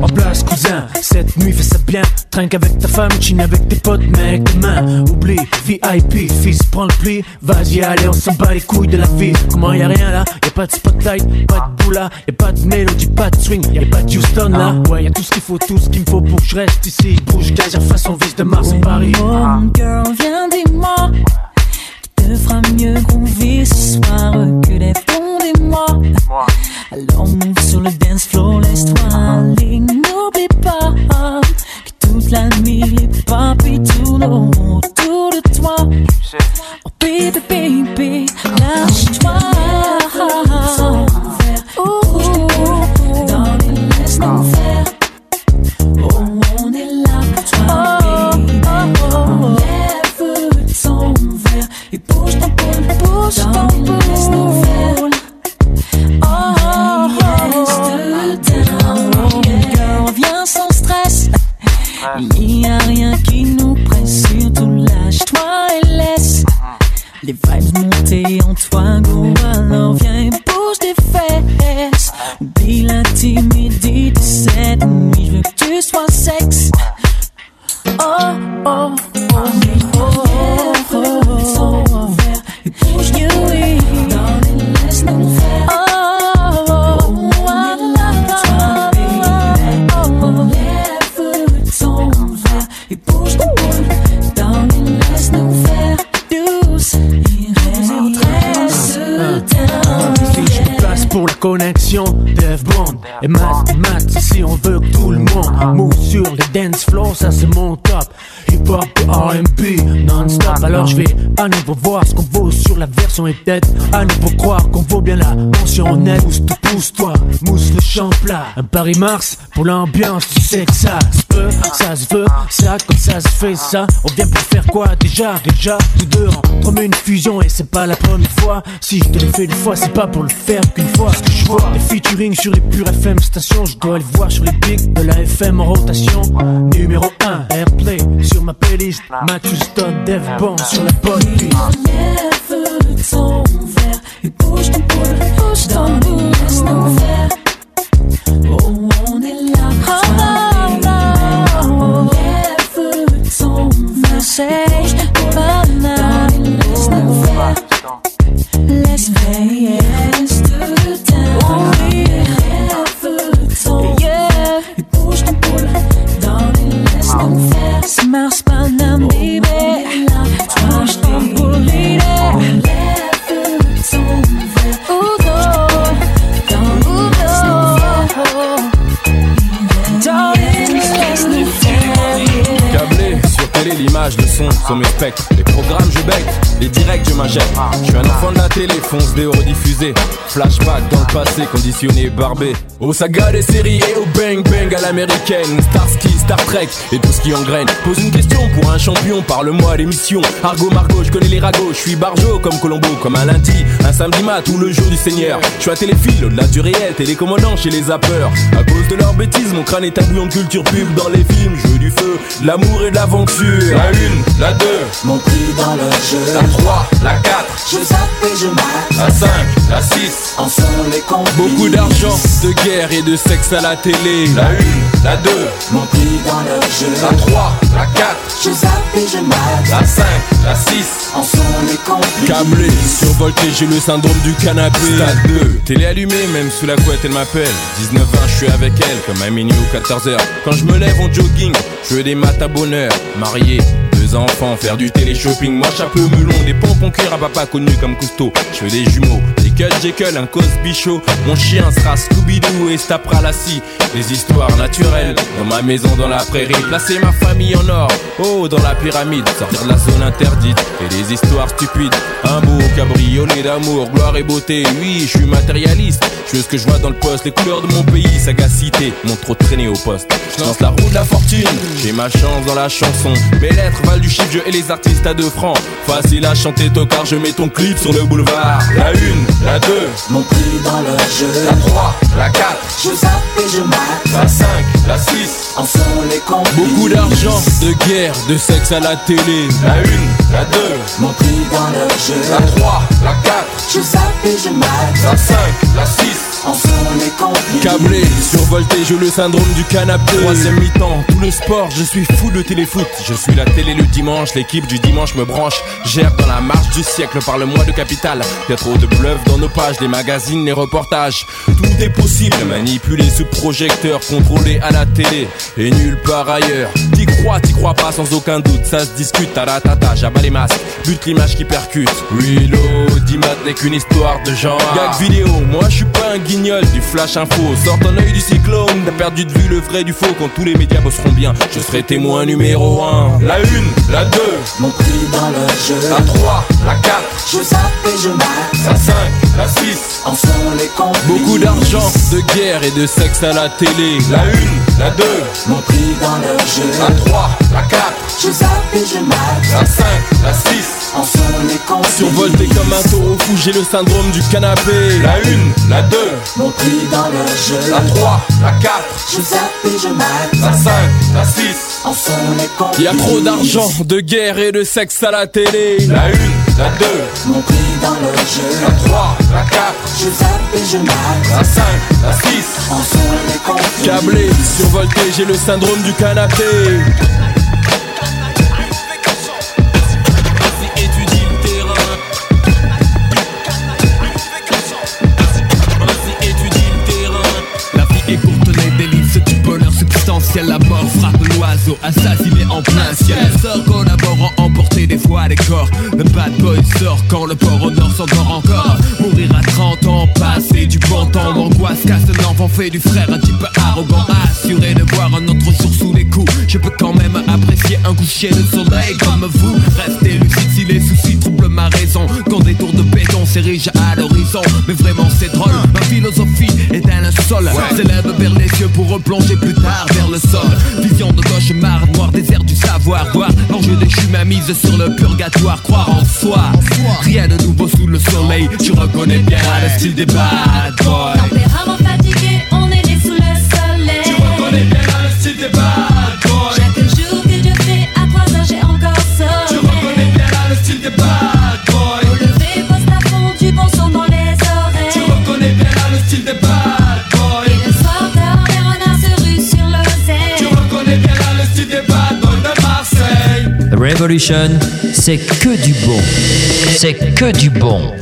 [SPEAKER 36] En place cousin Cette nuit fais ça bien. Trinque avec ta femme, chine avec tes potes Mec demain, oublie VIP Fils prends le pli, vas-y allez on s'en bat les couilles de la vie. Comment y a rien là, y a pas de spotlight Pas de boula, y a pas de mélodie, pas de swing Y a pas de Houston là. Ouais y a tout ce qu'il faut, tout ce qu'il me faut pour que je reste ici. Bouge, gaz, façon vis de Mars à Paris.
[SPEAKER 3] Oh, girl, viens dis-moi. Tu te feras mieux groover ce soir que des bons des mois. Alors move sur le dance floor, laisse-toi aller. N'oublie pas que toute la nuit les papis tournent autour de toi. Oh baby, baby,
[SPEAKER 36] peut-être à nouveau croire qu'on vaut bien la mention net Pousse tout pousse-toi, mousse le champ plat. Un Paris-Mars pour l'ambiance Tu sais que ça se peut, ça se veut Ça comme ça se fait ça. On vient pour faire quoi déjà? Déjà tous deux entre une fusion Et c'est pas la première fois. Si je te l'ai fait une fois c'est pas pour le faire qu'une fois. Ce que je vois Des featuring sur les pures FM stations. Je dois les voir sur les pics de la FM en rotation. Numéro 1 Airplay sur ma playlist. Matthew Stone, Dev Bond sur la bonne piste
[SPEAKER 3] Ton verre et bouge ton boule, bouge ton
[SPEAKER 37] sont mes spectres. Les programmes, je bec, les directs, je m'injecte. Je suis un enfant de la télé, fonce des rediffusés. Flashback dans le passé, conditionné, barbé. Aux sagas des séries et au bang bang à l'américaine. Starsky, Star Trek et tout ce qui engraine. Pose une question pour un champion, parle-moi l'émission. Argo Margot, je connais les ragots, je suis barjo comme Colombo, comme un lundi, un samedi mat ou le jour du Seigneur. Je suis à téléphile, au-delà du réel, télécommandant chez les zappeurs. À cause de leurs bêtises, mon crâne est un bouillon de culture pub dans les films. Jeu du feu, l'amour et l'aventure. La une, la deux,
[SPEAKER 16] Mon prix dans le jeu.
[SPEAKER 37] La trois, la quatre,
[SPEAKER 16] Je zappe et je mate.
[SPEAKER 37] la cinq, la six.
[SPEAKER 16] En sont les complices.
[SPEAKER 37] Beaucoup d'argent, de guerre et de sexe à la télé. La une, la deux,
[SPEAKER 16] Mon prix dans le jeu.
[SPEAKER 37] la trois, la quatre,
[SPEAKER 16] Je zappe et je mate.
[SPEAKER 37] la cinq, la six.
[SPEAKER 16] En sont les complices.
[SPEAKER 37] Câblé, survolté, j'ai le syndrome du canapé. Stade 2, télé allumée, même sous la couette, elle m'appelle. 19 ans, je suis avec elle, comme à minuit ou 14h. Quand je me lève en jogging, je veux des maths à bonheur. Marié, enfants, faire du télé-shopping. Moi, chapeau melon, des pompons cuir à papa connu comme Cousteau. Je veux des jumeaux, des cut Jekyll, un cos bichot. Mon chien sera Scooby-Doo et se tapera la scie. Des histoires naturelles, dans ma maison, dans la prairie. Placer ma famille en or, oh, dans la pyramide. Sortir de la zone interdite et des histoires stupides. Un beau cabriolet d'amour, gloire et beauté. Oui, je suis matérialiste. Je veux ce que je vois dans le poste, les couleurs de mon pays, sagacité. Mon trop traîné au poste. Je lance la roue de la fortune, j'ai ma chance dans la chanson. Mes lettres valent du chiffre, je et les artistes à deux francs. Facile à chanter tocard, je mets ton clip sur le boulevard. La une, la deux,
[SPEAKER 16] Mon prix dans le jeu.
[SPEAKER 37] la trois, la quatre,
[SPEAKER 16] Je zappe et je mate.
[SPEAKER 37] la cinq, la six.
[SPEAKER 16] En sont les complices.
[SPEAKER 37] Beaucoup d'argent, de guerre, de sexe à la télé. La une, la deux,
[SPEAKER 16] Mon prix dans le jeu.
[SPEAKER 37] la trois, la quatre,
[SPEAKER 16] Je zappe et je mate.
[SPEAKER 37] La 5, la 6,
[SPEAKER 16] En sont les complices.
[SPEAKER 37] Câblé, survolté, j'ai le syndrome du canapé. Troisième mi-temps, tout le sport, je suis fou de téléfoot. Je suis la télé le dimanche, l'équipe du dimanche me branche. Gère dans la marche du siècle, parle-moi de capital. Y'a trop de bluff dans nos pages, les magazines, les reportages. Tout est possible, manipulé sous projecteur, contrôlé à la télé et nulle part ailleurs. T'y crois, t'y crois pas sans aucun doute, ça se discute à la tata, j'abats les masques, bute l'image qui percute. Reload, Dimat n'est qu'une histoire de genre. Gag vidéo, moi je suis pas un guignol du flash info. Sors ton œil du cyclone, t'as perdu de vue le vrai du faux quand tous les médias bosseront bien. Je serai témoin numéro 1. La 1, la 2,
[SPEAKER 16] Mon prix dans le jeu.
[SPEAKER 37] la 3, la 4,
[SPEAKER 16] Je zappe et je mate.
[SPEAKER 37] la 5, la 6.
[SPEAKER 16] En sont les complices.
[SPEAKER 37] Beaucoup d'argent, de guerre et de sexe à la télé. La 1, la 2,
[SPEAKER 16] Mon prix dans le jeu.
[SPEAKER 37] la 3, la 4,
[SPEAKER 16] Je zappe et je mate.
[SPEAKER 37] la 5, la 6.
[SPEAKER 16] En sont les complices.
[SPEAKER 37] Survolté comme un taureau fou, j'ai le syndrome du canapé. La 1, la 2,
[SPEAKER 16] Mon prix dans le jeu.
[SPEAKER 37] la 3, la 4,
[SPEAKER 16] Je zappe et je mate.
[SPEAKER 37] la 5, la 6.
[SPEAKER 16] En sont les complices.
[SPEAKER 37] Y a trop d'argent, de guerre et de sexe à la télé. La 1, la 2,
[SPEAKER 16] Mon prix dans le jeu.
[SPEAKER 37] la 3, la 4,
[SPEAKER 16] Je zappe et je mate.
[SPEAKER 37] la 5, la 6.
[SPEAKER 16] En sont les complices.
[SPEAKER 37] Câblé, survolté, j'ai le syndrome du canapé. Vas-y, étudie le terrain. Vas-y, étudie le terrain.
[SPEAKER 30] La vie est courte, les délices du bonheur substantiel. La mort assassiné en plein ciel. Sort collaborant, emporter des fois les corps. Le bad boy sort quand le port au nord s'endort encore. Mourir à 30 ans, passer du bon temps. L'angoisse casse un enfant, fait du frère un type arrogant. Assuré de voir un autre jour sous les coups. Je peux quand même apprécier un coucher de soleil comme vous. Restez lucide si les soucis troublent ma raison. Quand des tours de béton s'érigent à l'horizon. Mais vraiment c'est drôle, ma philosophie est d'un sol. S'élève vers les yeux pour replonger plus tard vers le sol. Vision de cauchemar, noir désert du savoir. Voir l'enjeu déchu ma mise sur le purgatoire. Croire en soi, rien de nouveau sous le soleil. Tu reconnais bien le style des bad boys.
[SPEAKER 3] Tempérament fatigué, on est né sous le soleil.
[SPEAKER 30] Tu reconnais bien
[SPEAKER 4] Revolution, c'est que du bon. C'est que du bon.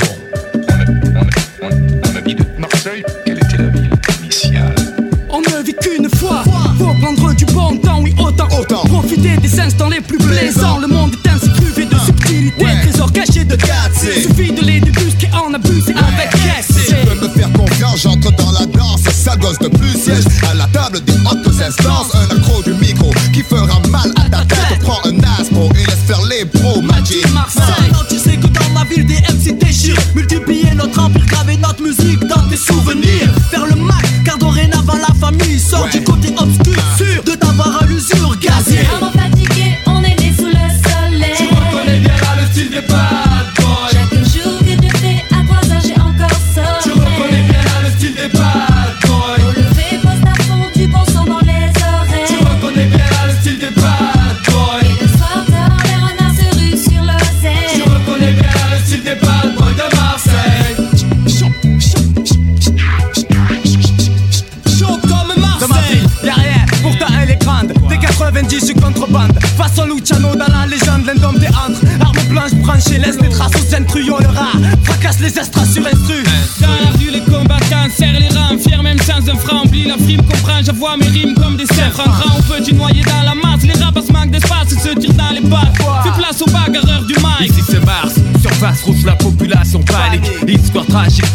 [SPEAKER 36] On ne vit qu'une fois, faut prendre du bon temps, oui autant, Profiter des instants les plus plaisants. Le monde est ainsi cruvé de subtilité, trésor caché de
[SPEAKER 38] Cassé.
[SPEAKER 36] Suffit de les débusquer, en abuser avec
[SPEAKER 38] Si
[SPEAKER 36] caisse.
[SPEAKER 38] tu veux me faire confiance, j'entre dans la danse. Sale gosse de plus siège à la table des hautes instances.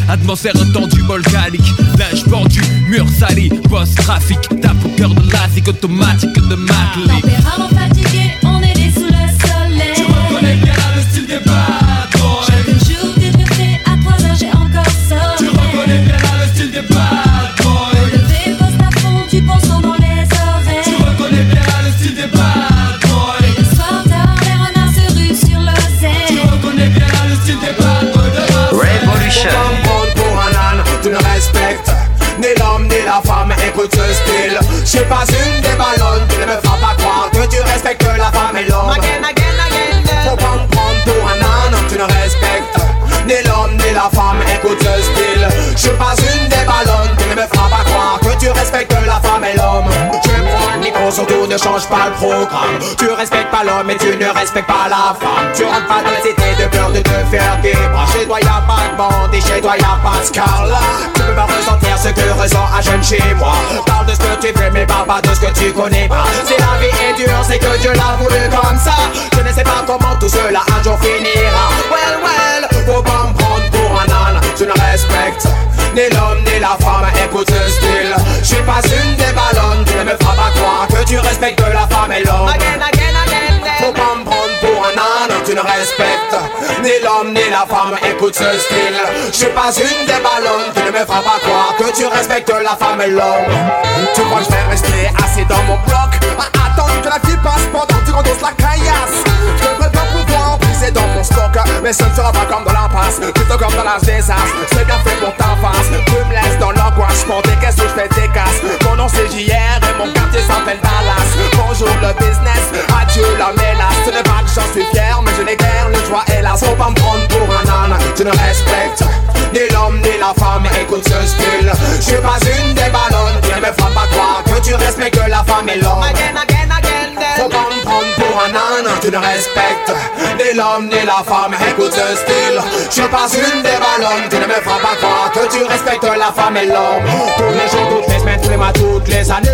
[SPEAKER 30] Atmosphère tendue
[SPEAKER 16] pas le programme. Tu respectes pas l'homme et tu ne respectes pas la femme. Tu rentres pas dans la cité de peur de te faire débras Chez toi y'a pas de bande et chez toi y'a pas de Scarla Tu peux pas ressentir ce que ressent un jeune chez moi. Parle de ce que tu fais mais parle pas de ce que tu connais pas. Si la vie est dure c'est que Dieu l'a voulu comme ça. Je ne sais pas comment tout cela un jour finira. Well well, faut pas me pour un âne. Tu ne respectes ni l'homme ni la femme Écoute ce style. Je suis pas une des ballonnes Tu ne me feras pas croire que tu respectes la femme et l'homme. Faut pas me prendre pour un âne Tu ne respectes ni l'homme ni la femme Écoute ce style. Je suis pas une des ballonnes Tu ne me feras pas croire que tu respectes la femme et l'homme. Tu crois que je vais rester assis dans mon bloc? À attendre que la vie passe pendant que tu la caillasse Je puiser dans mon stock Mais ce ne sera pas comme dans l'impasse Plutôt comme dans la désastre. C'est bien fait pour ta face Tu me laisses dans l'angoisse Je qu'est-ce que je fais des casses. Mon nom c'est JR et mon quartier s'appelle Dallas. Bonjour le business, adieu la mélasse Ce n'est pas que j'en suis fier mais je n'ai guère le choix hélas. Faut pas me prendre pour un âne Tu ne respectes ni l'homme ni la femme. Écoute ce style. Je suis pas une des ballonnes ne me feras pas croire que tu respectes la femme et l'homme. Faut pas pour ne respectes ni l'homme ni la femme. Écoute ce style. Je suis pas une des ballonnes Tu ne me feras pas croire que tu respectes la femme et l'homme. Tous les jours, toutes les semaines, tous les mois, toutes les années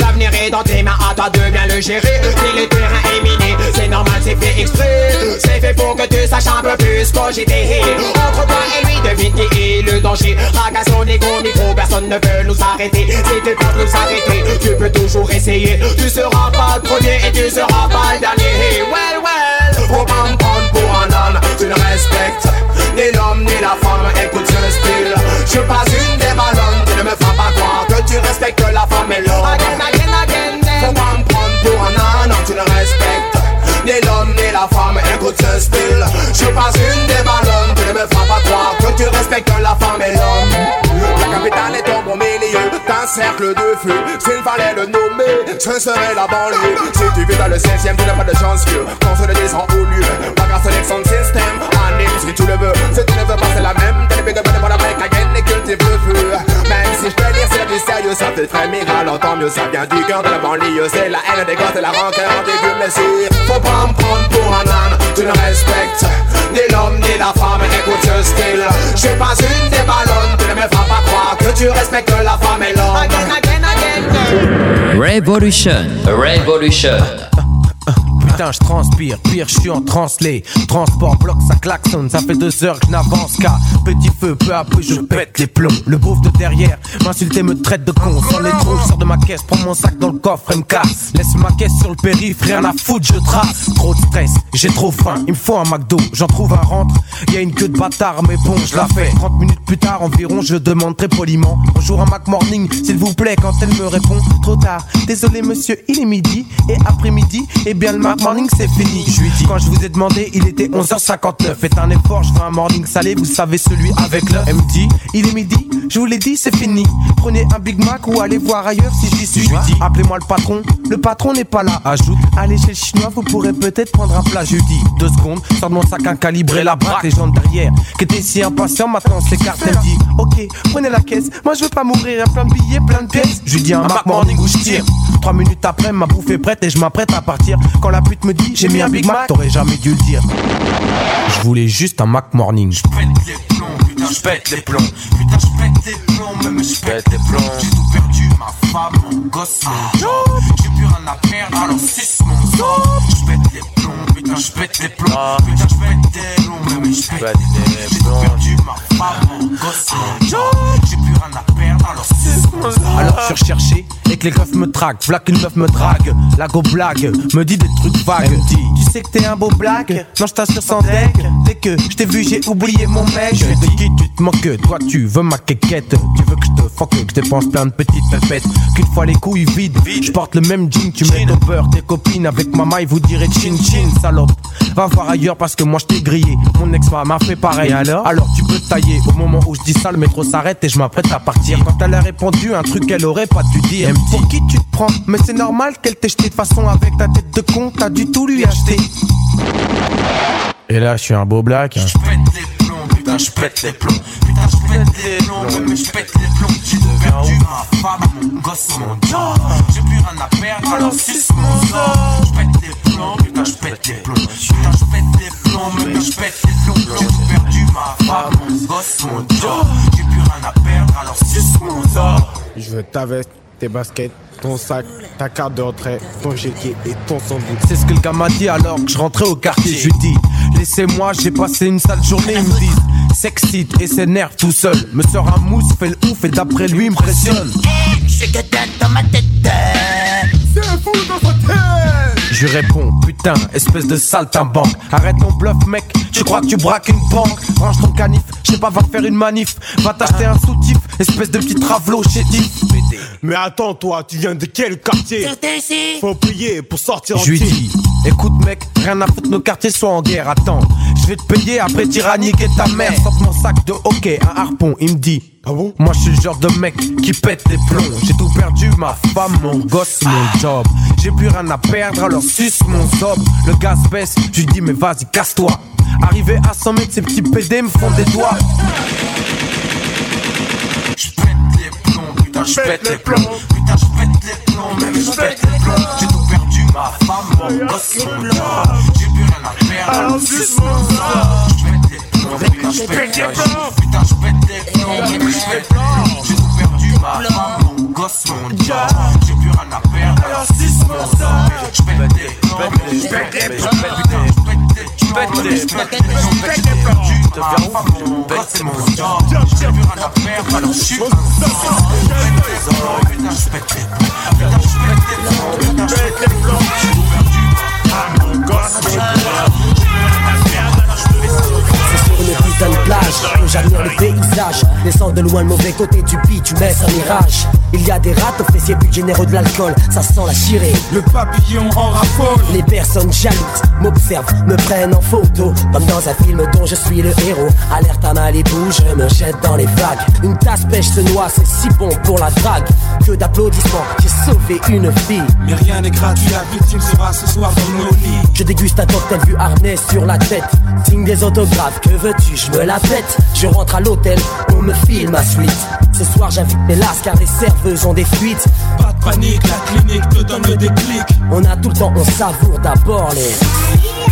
[SPEAKER 16] L'avenir est dans tes mains, à toi de bien le gérer. Si le terrain est miné, c'est normal, c'est fait exprès. C'est fait pour que tu saches un peu plus cogiter Entre toi et lui, devine qui est le danger. Raga son égo, micro, personne ne peut nous arrêter. Si tu penses nous arrêter, tu peux toujours essayer. Tu seras pas le premier et tu seras pas dernier Well, well, faut pas me prendre pour un âne Tu ne respectes ni l'homme ni la femme Écoute ce style, je suis pas une des ballonnes Tu ne me feras pas croire que tu respectes la femme et l'homme. Faut pas me prendre pour un âne Tu ne respectes ni l'homme ni la femme Écoute ce style, je suis pas une des ballonnes Tu ne me feras pas croire que tu respectes la femme et l'homme. La capitale est au milieu. D'un cercle de feu S'il fallait le nommer, ce serait la banlieue. Si tu vis dans le 16ème, tu n'as pas de chance vieux. Qu'on se le descend au lieu. Bagarre sélection de système. Anime si tu le veux Si tu ne veux pas c'est la même. T'es les big up pour la break again et cultive le feu Même si je peux lire c'est vie sérieux Ça te très alors tant mieux ça vient du cœur de la banlieue. C'est la haine des gosses et la rancœur des vieux blessures. Faut pas me prendre pour un âne. Tu ne respectes ni l'homme ni la femme. Écoute ce style. Je pas une des ballonnes Tu ne me feras pas croire que tu respectes la femme et l'homme
[SPEAKER 7] Revolution. Revolution.
[SPEAKER 39] Putain, je transpire, pire, je suis en translé. Transport, bloc, ça klaxonne, ça fait deux heures que je n'avance qu'à petit feu, peu à peu, je pète les plombs. Le beauf de derrière m'insulte et me traite de con. Sans les trous, je sors de ma caisse, prends mon sac dans le coffre et me casse. Laisse ma caisse sur le périph', rien à foutre, je trace. Trop de stress, j'ai trop faim, il me faut un McDo. J'en trouve un rentre, y a une queue de bâtard, mais bon, je la fais. 30 minutes plus tard environ, je demande très poliment. Bonjour un Mac Morning, s'il vous plaît, quand elle me répond, trop tard. Désolé monsieur, il est midi, et après-midi, eh bien le Mac Morning c'est fini. Je lui dis, quand je vous ai demandé, il était 11h59. Faites un effort, je veux un morning salé, vous savez celui avec l'œuf. Elle il est midi, je vous l'ai dit, c'est fini. Prenez un Big Mac ou allez voir ailleurs si j'y suis. Je lui dis, appelez-moi le patron, le patron n'est pas là. Ajoute, allez chez le chinois, vous pourrez peut-être prendre un plat. Je lui dis, deux secondes, sors de mon sac et la braque. Les gens derrière, qui étaient si impatients, maintenant s'écartent. Elle dit, ok, prenez la caisse, moi je veux pas mourir, y a plein de billets, plein de pièces. Je lui dis, un Mac Morning où je tire. Trois minutes après, ma bouffe est prête et je m'apprête à partir. Quand la pute me dit, j'ai mis un Big Mac, t'aurais jamais dû le dire. Je voulais juste un Mac Morning. Je pète les plombs, putain, je pète les plombs. Putain, je pète les plombs, même je pète les plombs. J'ai tout perdu, ma femme, mon gosse, mon. Rien à perdre, alors suce mon. Je plombs, putain, je pète les plombs. Putain, je pète des plombs, même je pète les plombs. J'ai perdu, ma femme, mon gosse. J'ai plus rien à perdre, alors sort. Alors je suis recherché et que les keufs me traquent. V'là qu'une meuf me drague. La go blague, me dit des trucs vagues. Tu sais que t'es un beau blague. Non, je t'assure sans deck. Dès que je t'ai vu, j'ai oublié mon mec. Je de qui tu te moques, toi tu veux ma quéquette. Tu veux que je te fuck, que je dépense plein de petites pépettes. Qu'une fois les couilles vides, je porte le même jean. Tu mets au beurre tes copines avec ma maille, vous direz chin chin, salope. Va voir ailleurs parce que moi je t'ai grillé. Mon ex-femme m'a fait pareil. alors Alors tu peux tailler. Au moment où je dis ça, le métro s'arrête et je m'apprête à partir. Quand elle a répondu un truc qu'elle aurait pas dû dire. Pour qui tu te prends? Mais c'est normal qu'elle t'ait jeté de façon avec ta tête de con. T'as du tout lui acheter. Et là, je suis un beau black. Je pète les plombs, putain,
[SPEAKER 40] je pète les plombs. Putain, je pète les plombs, mais je pète les plombs. Perdu, ma femme, mon gosse, mon job. J'ai plus rien à perdre, alors suce mon sort. Je pète les plombs, putain, je pète les plombs. Putain, je pète les plombs, mais je pète les plombs. J'ai perdu ma femme, mon gosse, mon job. J'ai plus rien à perdre, alors suce mon sort.
[SPEAKER 41] Je veux ta veste, tes baskets, ton sac, ta carte de retrait, ton chéquier et ton sandwich.
[SPEAKER 40] C'est ce que le gars m'a dit alors que je rentrais au quartier. Je lui dis, laissez-moi, j'ai passé une sale journée. Ils me disent, s'excite et s'énerve tout seul. Me sort un mousse, fait le ouf et d'après lui impressionne.
[SPEAKER 42] Je que t'as dans ma tête.
[SPEAKER 40] C'est fou dans sa tête. Je lui réponds, putain, espèce de saltimbanque. Arrête ton bluff, mec, tu crois que tu braques une banque. Range ton canif, je sais pas, va faire une manif. Va t'acheter un soutif, espèce de petit travelot chétif.
[SPEAKER 41] Mais attends, toi, tu viens de quel quartier? Faut payer pour sortir en
[SPEAKER 40] Je lui dis, écoute mec, rien à foutre, nos quartiers sont en guerre, attends. Je vais te payer après tyrannique et ta mère. Sors mon sac de hockey, un harpon, il me dit. Ah bon? Moi je suis le genre de mec qui pète les plombs. J'ai tout perdu, ma femme, mon gosse, mon job. J'ai plus rien à perdre, alors suce mon sob. Le gaz baisse, je dis mais vas-y, casse-toi. Arrivé à 100 mètres, ces petits PD me font des doigts. Je pète les plombs, putain, je pète les plombs. Putain, je pète les plombs, même je pète les plombs. J'ai tout perdu, ma femme, mon gosse, mon job. J'ai plus rien à perdre, alors suce mon. Je pète putain, je pète les plombs. Putain, je pète les plombs, même je pète les plombs. J'ai tout perdu, ma femme, mon gosse, mon job. J'ai plus rien à perdre, alors suce mon. Je pète les je pète les. Putain, je pète les plombs, je pète les mon. J'ai plus rien à perdre, alors. Je je pète les
[SPEAKER 43] paysage. Laissant de loin le mauvais côté du pis, tu mets un mirage. Il y a des rats aux fessiers plus généreux de l'alcool, ça sent la chirée. Le papillon en raffole. Les personnes jalouses m'observent, me prennent en photo. Comme dans un film dont je suis le héros. Alerte à Malibu, je me jette dans les vagues. Une tasse pêche se noie, c'est si bon pour la drague. Que d'applaudissements, j'ai sauvé une fille.
[SPEAKER 44] Mais rien n'est gratuit, la victime sera ce soir dans nos lits.
[SPEAKER 43] Je déguste un cocktail vu harnais sur la tête. Signe des autographes, que veux-tu, je me la pète. Je rentre à l'hôtel, on me file ma suite. Ce soir j'invite mes lasses car les ont des fuites.
[SPEAKER 44] Pas de panique, la clinique te donne le déclic.
[SPEAKER 43] On a tout le temps, on savoure d'abord les.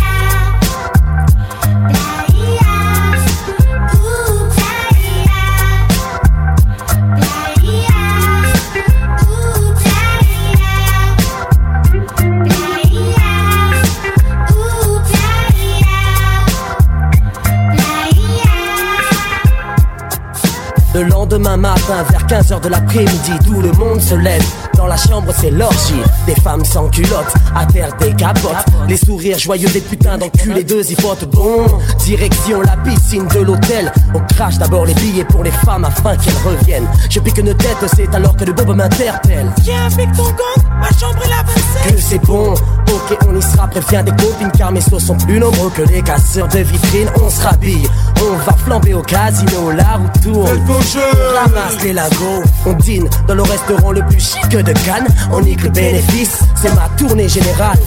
[SPEAKER 43] Lendemain matin, vers 15h de l'après-midi, tout le monde se lève. Dans la chambre, c'est l'orgie. Des femmes sans culottes, à terre des capotes. Les sourires joyeux des putains d'enculés deux zipotes. Bon, direction la piscine de l'hôtel. On crache d'abord les billets pour les femmes afin qu'elles reviennent. Je pique une tête, c'est alors que le bob m'interpelle.
[SPEAKER 42] Viens avec ton gang, ma chambre est la 27.
[SPEAKER 43] Que c'est bon, ok, on y sera. Préviens des copines car mes sauts sont plus nombreux que les casseurs de vitrines. On se rhabille, on va flamber au casino, la roue tourne. On ramasse les lagos, on dîne dans le restaurant le plus chic de Cannes. On nique le bénéfice, c'est ma tournée générale.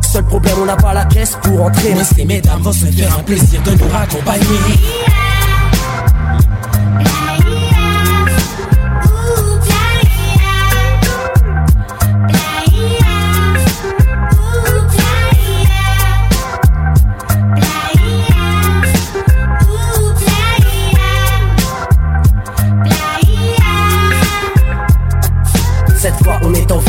[SPEAKER 43] Seul problème, on n'a pas la caisse pour entrer.
[SPEAKER 44] Ces mesdames vont se faire un plaisir de nous raccompagner.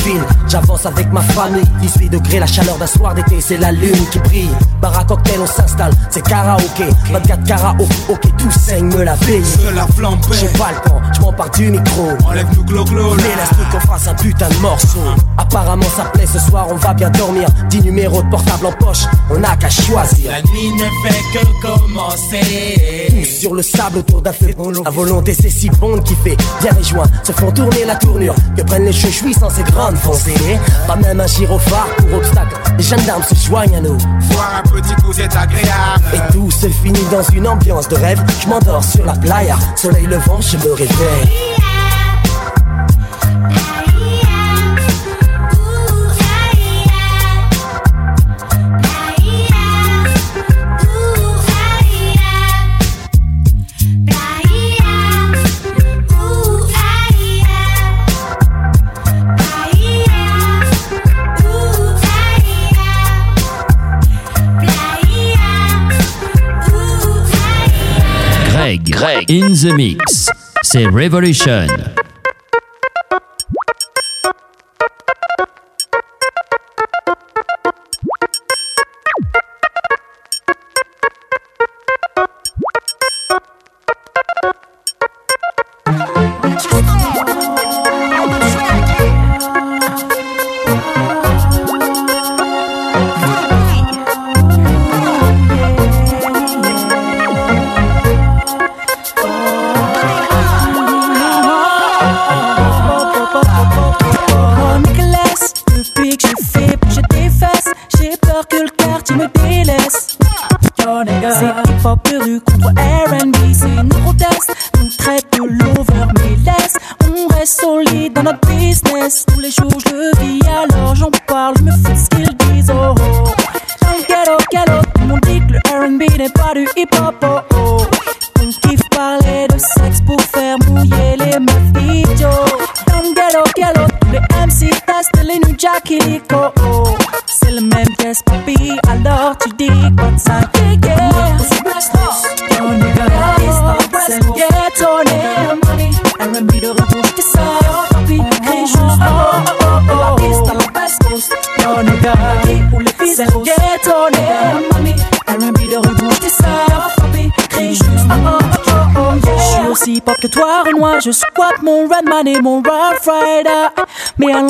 [SPEAKER 43] On est en file, j'avance avec ma famille. 18 degrés, la chaleur d'un soir d'été, c'est la lune qui brille. Bar à cocktail, on s'installe, c'est karaoké. 24 karaoké, ok, tout saigne, me la paye
[SPEAKER 44] Je la flambe.
[SPEAKER 43] J'ai pas le temps, je m'empare du micro.
[SPEAKER 44] Enlève-nous glo-glo, là.
[SPEAKER 43] Mais laisse-nous qu'on fasse un putain de morceau. Apparemment ça plaît, ce soir on va bien dormir. 10 numéros de portable en poche, on n'a qu'à choisir.
[SPEAKER 44] La nuit ne fait que commencer.
[SPEAKER 43] Tous sur le sable autour d'un feu La volonté c'est si bon qui fait Bien les joints se font tourner la tournure. Que prennent les chouchouis sans ces grandes foncées Pas même un gyrophare pour obstacle. Les gendarmes se joignent à nous.
[SPEAKER 44] Boire un petit coup, c'est agréable.
[SPEAKER 43] Et tout se finit dans une ambiance de rêve. Je m'endors sur la playa. Soleil levant je me réveille
[SPEAKER 3] In the mix, c'est Revolution.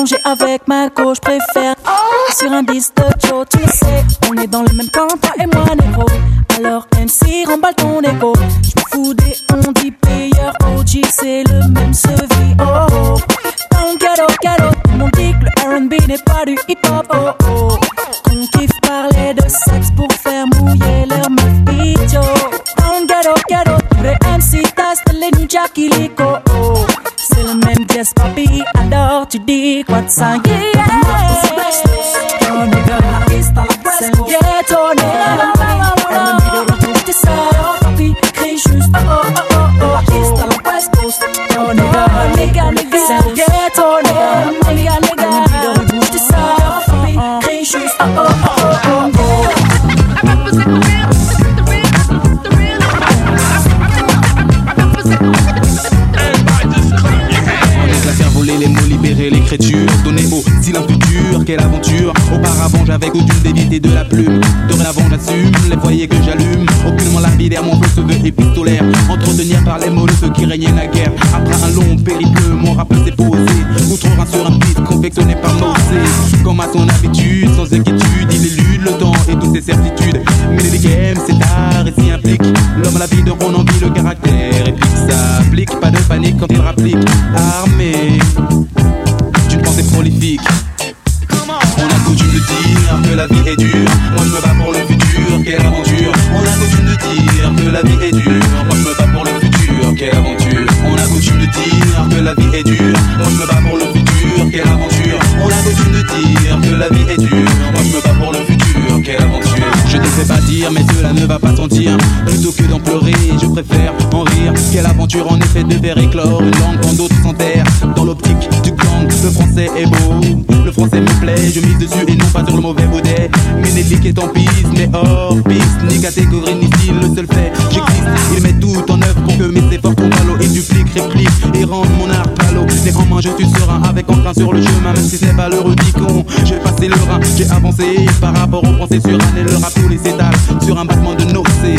[SPEAKER 45] manger avec ma gauche préfère. Oh!
[SPEAKER 46] Sur un disque vie est et tant pis, mais hors piste, ni catégorie, ni style, le seul fait, j'existe. Ils mettent tout en œuvre pour que mes efforts tournent à l'eau. Ils dupliquent, répliquent et rendent mon art à l'eau. Néanmoins, je suis serein avec entrain sur le chemin, même si c'est pas le rubicon. J'ai passé le rein, j'ai avancé par rapport aux pensées sur un et le rap tous les étals, sur un battement de nocé.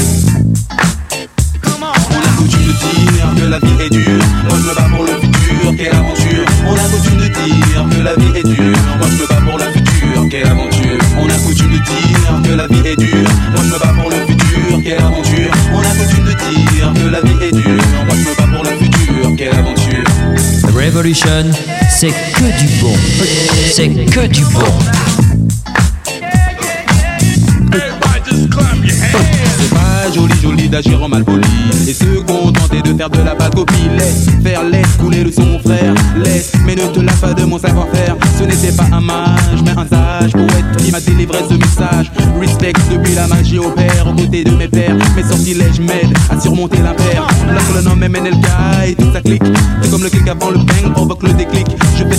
[SPEAKER 46] On a coutume de dire que la vie est dure, moi je me bats pour le futur, quelle aventure. On a coutume de dire que la vie est dure, moi je me bats pour la future quelle aventure. On a coutume de dire que la vie est dure. Moi je me bats pour le futur, quelle aventure. On a coutume de dire que la vie est dure. Moi je me bats pour le futur, quelle aventure.
[SPEAKER 3] The Revolution, c'est que du bon. C'est que du bon.
[SPEAKER 46] jolie jolie d'agir en malpoli Et se contenter de faire de la pâte copie. Laisse faire, laisse couler le son frère. Laisse, mais ne te lave pas de mon savoir-faire. Ce n'était pas un mage, mais un sage Poète qui m'a délivré ce message. Respect depuis la magie opère Aux côtés de mes pères, mes sortilèges m'aident À surmonter l'impair. Là que le nom est et toute sa clique. Et comme le clic avant le bang provoque le déclic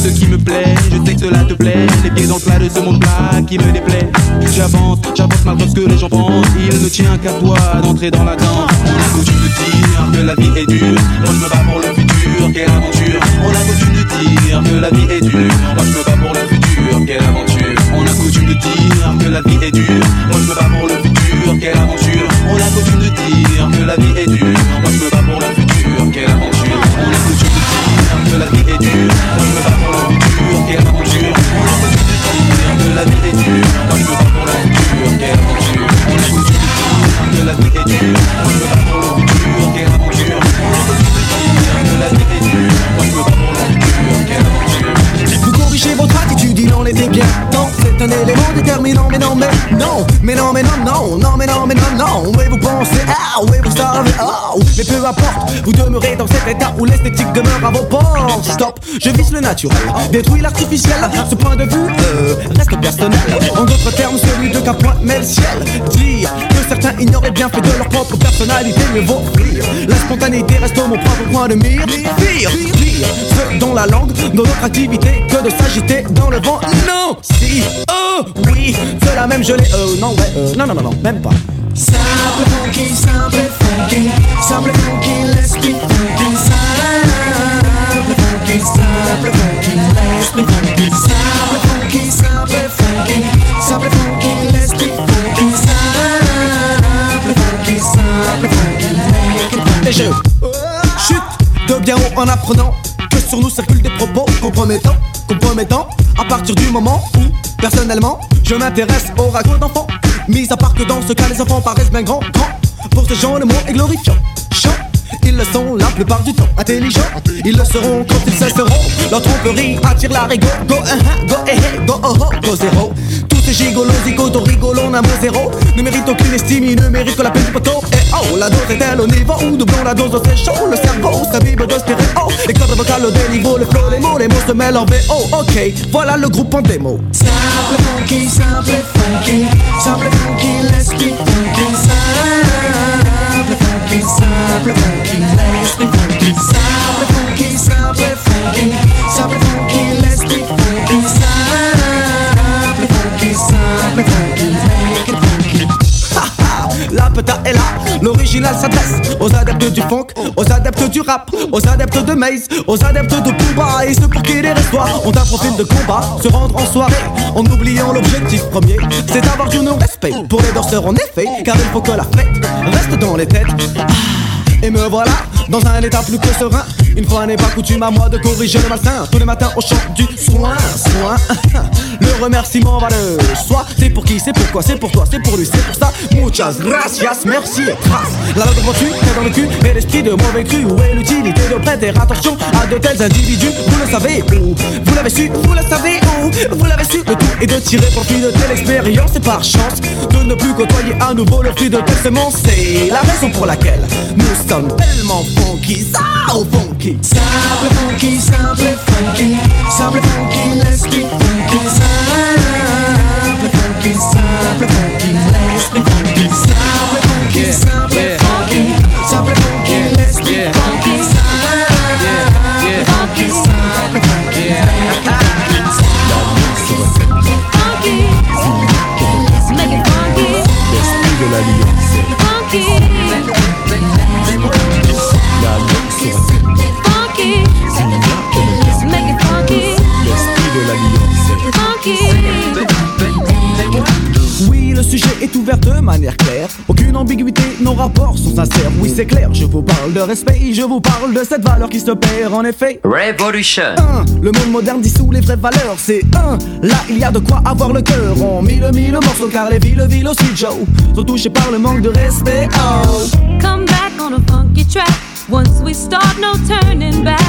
[SPEAKER 46] ce qui me plaît, je sais que cela te plaît. Les pieds dans le plat de ce monde plat qui me déplaît. J'avance, j'avance malgré ce que les gens pensent. Il ne tient qu'à toi d'entrer dans la danse. On a coutume de dire que la vie est dure. Moi je me bats pour le futur, quelle aventure. On a coutume de dire que la vie est dure. Moi je me bats pour le futur, quelle aventure. On a coutume de dire que la vie est dure. Moi je me bats pour le futur, quelle aventure. On a coutume de dire que la vie est dure.
[SPEAKER 39] Un élément déterminant, mais non, mais non, mais non, mais non, non, non, mais non, mais non, non. Oui, vous pensez, ah, oui, vous savez, ah, mais peu importe, vous demeurez dans cet état où l'esthétique demeure à vos portes. Stop, je vise le naturel, détruis l'artificiel. Ce point de vue euh, reste personnel. En d'autres termes, celui de qu'un point met le ciel. Dire que certains ignoraient bien fait de leur propre personnalité, mais vaut rire. La spontanéité reste mon propre point de mire. Pire, pire, ce dont la langue, dans notre activité, que de s'agiter dans le vent. Non, si, oh, oui, cela même je l'ai, euh, non, ouais, euh, non, non, non, non, même pas. Simple funky, simple funky, simple funky, let's be funky, simple funky, simple funky, let's be funky, simple funky, simple funky, simple funky, let's be funky, simple funky, simple funky, make it funky. Et je chute de bien haut en apprenant que sur nous circulent des propos compromettants, compromettants, à partir du moment où, personnellement, je m'intéresse au ragots d'enfants. Mis à part que dans ce cas, les enfants paraissent bien grands, grands. Pour ce genre, le mot est glorifiant. Chant, ils le sont la plupart du temps. Intelligents, ils le seront quand ils cesseront. Leur tromperie attire la rigo. Go, uh, uh, go, eh, eh, go, oh, oh, go, zéro. Ces gigolos, zigotos, rigolons, un mot zéro. Ne méritent aucune estime, ils ne méritent que la peine du poteau. Et oh, la dose est-elle au niveau où doublons la dose, c'est chaud? Le cerveau s'abîme de stéréo. Les cordes vocales au déniveau, le flow, les mots, les mots se mêlent en VO. Ok, voilà le groupe en démo. Simple funky, simple funky, simple funky, let's be funky. Simple funky, simple funky, let's be funky, l'original s'adresse aux adeptes du funk, aux adeptes du rap, aux adeptes de Maze, aux adeptes de Booba et ceux pour qui les restoirs ont un profil de combat, se rendre en soirée en oubliant l'objectif premier, c'est d'avoir du non-respect pour les danseurs en effet, car il faut que la fête reste dans les têtes. Ah, Et me voilà dans un état plus que serein. Une fois n'est pas coutume à moi de corriger le malsain. Tous les matins au chant du soin, soin. <laughs> Le remerciement va le soi. C'est pour qui, c'est pourquoi, c'est pour toi, c'est pour lui, c'est pour ça. Muchas gracias, merci et grâce. La langue devant tu, dans le cul, et l'esprit de mauvais cru. Où est l'utilité de prêter attention à de tels individus? Vous le savez Vous l'avez su, vous le savez Vous l'avez su, le tout est de tirer profit de telle expérience et par chance de ne plus côtoyer à nouveau le fruit de telle semence. C'est la raison pour laquelle nous sommes tellement funky, ça au funky. Simple funky, simple funky, simple funky, let's be funky. Simple funky, simple funky, let's be funky. Simple funky, simple funky, sujet est ouvert de manière claire. Aucune ambiguïté, nos rapports sont sincères. Oui, c'est clair, je vous parle de respect, je vous parle de cette valeur qui se perd en effet.
[SPEAKER 4] Revolution.
[SPEAKER 39] Un, le monde moderne dissout les vraies valeurs. C'est un, là il y a de quoi avoir le cœur. On mille mille morceaux car les villes, villes aussi, Joe, sont touchées par le manque de respect. Oh.
[SPEAKER 3] Come back on a funky track. Once we start, no turning back.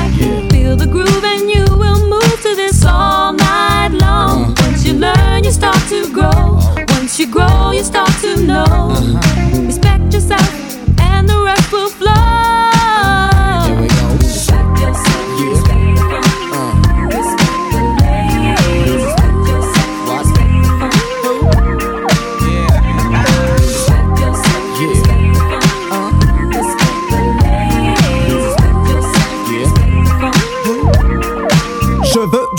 [SPEAKER 3] Feel the groove and you will move to this all night long. Once you learn, you start to grow. Once you grow, you start to know. Respect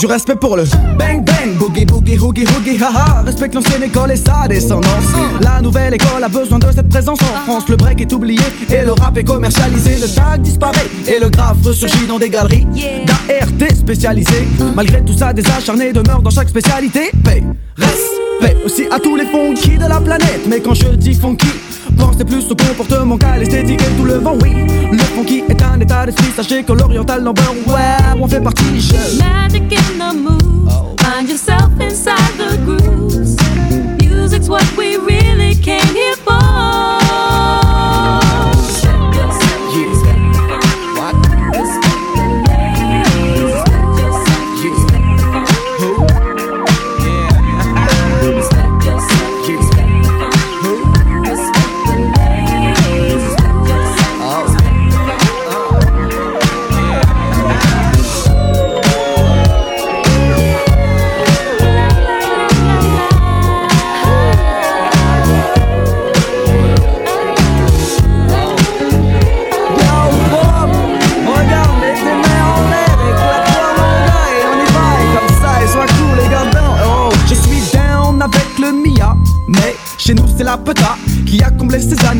[SPEAKER 39] du respect pour le bang bang, boogie boogie, hoogie hoogie, haha. Respecte l'ancienne école et sa descendance. La nouvelle école a besoin de cette présence en France. Le break est oublié et le rap est commercialisé. Le tag disparaît et le graphe ressurgit dans des galeries d'ART spécialisées. Malgré tout ça, des acharnés demeurent dans chaque spécialité. Paix, respect aussi à tous les funky de la planète. Mais quand je dis funky, Pensez plus au comportement qu'à l'esthétique et tout le vent, oui. Le funky est un état d'esprit, sachez que l'oriental number, ouais, on fait partie. Je...
[SPEAKER 4] Magic in the moves. Find yourself inside the grooves. Music's what we really came here for.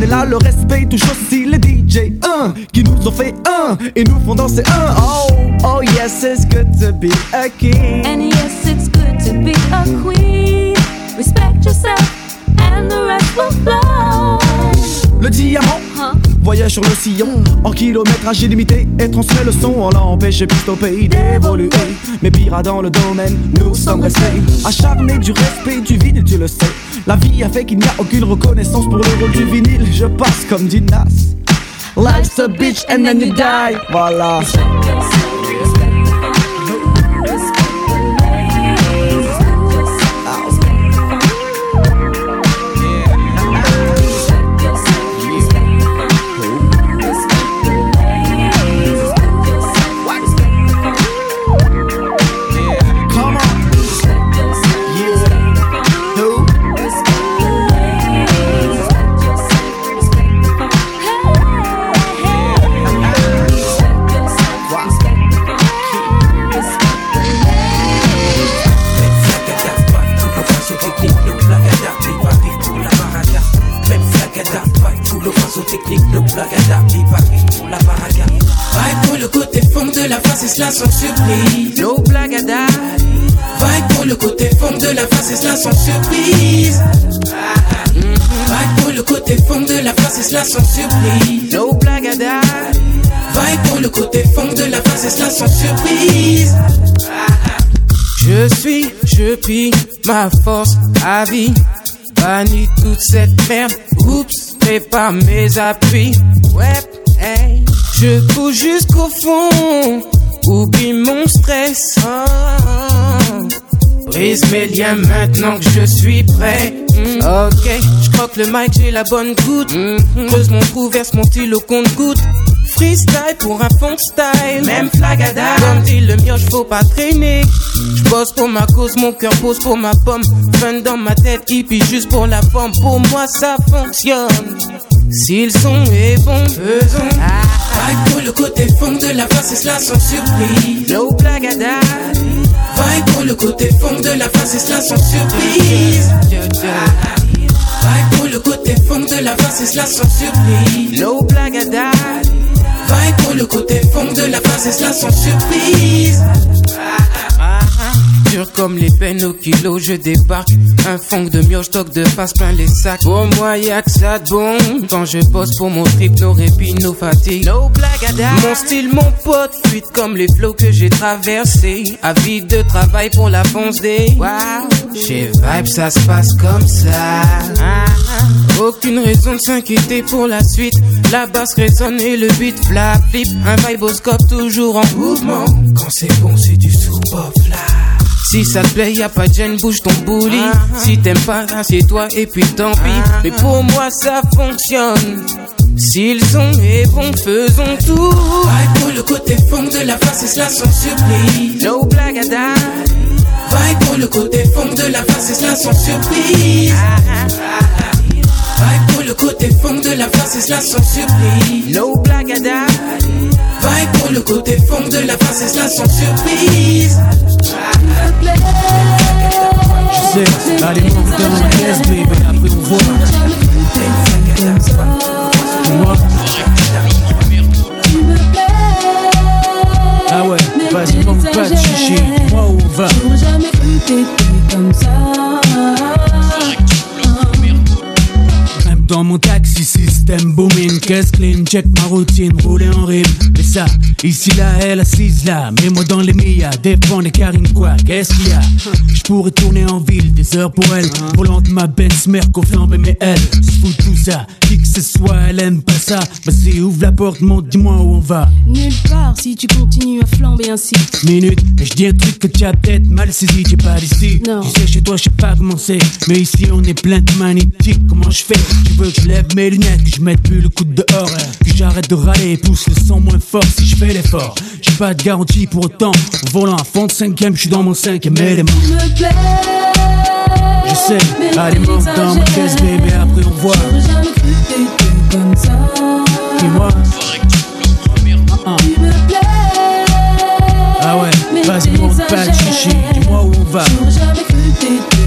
[SPEAKER 39] Ces années-là. Le respect touche aussi les DJ 1 qui nous ont fait un et nous font danser un. Oh, oh yes, it's good to be a king.
[SPEAKER 4] And yes, it's good to be a queen. Respect yourself, and the rest will flow.
[SPEAKER 39] Le diamant voyage sur le sillon en kilométrage illimité et transmet le son. On l'a empêché pays d'évoluer. Mais pire dans le domaine, nous sommes restés acharnés du respect du vinyle, tu le sais. La vie a fait qu'il n'y a aucune reconnaissance pour le rôle du vinyle. Je passe comme dit Nas. Life's a bitch and then you die. Voilà.
[SPEAKER 42] Sans surprise. Vibe pour le côté fond de la face et cela sans surprise. No blague à Vibe pour le côté fond de la face et cela sans surprise.
[SPEAKER 46] Je suis, je pille ma force à vie. Bannis toute cette merde. Oups, prépare mes appuis. Ouais, hey. Je pousse jusqu'au fond. Oublie mon stress. Oh. Brise mes liens maintenant que je suis prêt. Mm. Ok, je croque le mic, j'ai la bonne goutte. Creuse mon trou, verse mon stylo compte goutte. Pour un funk style. Même flagada. Comme dit le mioche, faut pas traîner. Je bosse pour ma cause, mon cœur pose pour ma pomme. Fun dans ma tête, hippie juste pour la pomme. Pour moi, ça fonctionne. Si le son est bon, faisons.
[SPEAKER 42] Vibe pour le côté fond de la face et cela sans surprise.
[SPEAKER 46] No blagada.
[SPEAKER 42] Vibe pour le côté fond de la face et cela sans surprise. Vibe pour le côté fond de la face et cela sans surprise.
[SPEAKER 46] No blagada.
[SPEAKER 42] Vibe pour le côté fond de la face et cela sans surprise.
[SPEAKER 46] Dur comme les peines au kilo, je débarque. Un fond de mioche, stock de face plein les sacs. Pour moi, y'a que ça de bon. Quand je bosse pour mon trip, no répit, no fatigue. No. Mon style, mon pote, fuite comme les flots que j'ai traversés. Avide de travail pour la fonce des. Wow. Chez Vibe, ça se passe comme ça. Ah, ah. Aucune raison de s'inquiéter pour la suite. La basse résonne et le beat flap flip. Un viboscope toujours en mouvement. Quand c'est bon, c'est du sous-pop là. Si ça te plaît, y a pas de gêne, bouge ton bouli. Si t'aimes pas, assieds-toi et puis tant pis. Mais pour moi, ça fonctionne. Si le son est bon, faisons tout.
[SPEAKER 42] Vibe pour le côté fond de la face et cela sans surprise.
[SPEAKER 46] No blagada.
[SPEAKER 42] Vibe pour le côté fond de la face et cela sans surprise. Vibe pour le côté fond de la face et cela sans surprise.
[SPEAKER 46] No blagada.
[SPEAKER 42] Vaille pour le côté fond de la c'est cela sans surprise.
[SPEAKER 36] Je sais, allez, monte dans ma caisse, baby, après on voit. Ah ouais, vas-y, manque pas de chichi, où on va.
[SPEAKER 47] J'aurais jamais cru t'étais comme ça.
[SPEAKER 36] Dans mon taxi, système booming, caisse clean, check ma routine, rouler en rime. Mais ça, ici là, elle assise là, mets-moi dans les millas, dépend des carines quoi, qu'est-ce qu'il y a? Je pourrais tourner en ville, des heures pour elle, volant de ma Benz, Merco, flambée, mais elle, se fout tout ça, qui ce soit, elle aime pas ça. Vas-y, ouvre la porte, monte, dis-moi où on va.
[SPEAKER 47] Nulle part si tu continues à flamber ainsi.
[SPEAKER 36] Minute, et je dis un truc que tu as peut-être mal saisi, t'es pas d'ici. Tu sais, chez toi, je sais pas comment c'est. Mais ici, on est plein de magnétiques. Comment je fais? Tu veux que je lève mes lunettes, que je mette plus le coup de dehors, hein. que j'arrête de râler et pousse le son moins fort si je fais l'effort. J'ai pas de garantie pour autant. Au volant à fond de cinquième, je suis dans mon cinquième élément.
[SPEAKER 47] Me.
[SPEAKER 36] Je sais, allez, monte dans ma caisse, baby, après on voit.
[SPEAKER 47] Comme ça.
[SPEAKER 36] Dis-moi. Ah,
[SPEAKER 47] Tu me plais.
[SPEAKER 36] ah ouais,
[SPEAKER 47] Mais
[SPEAKER 36] vas-y, monte pas de chichi, dis-moi où on va.
[SPEAKER 47] J'aurais jamais cru t'étais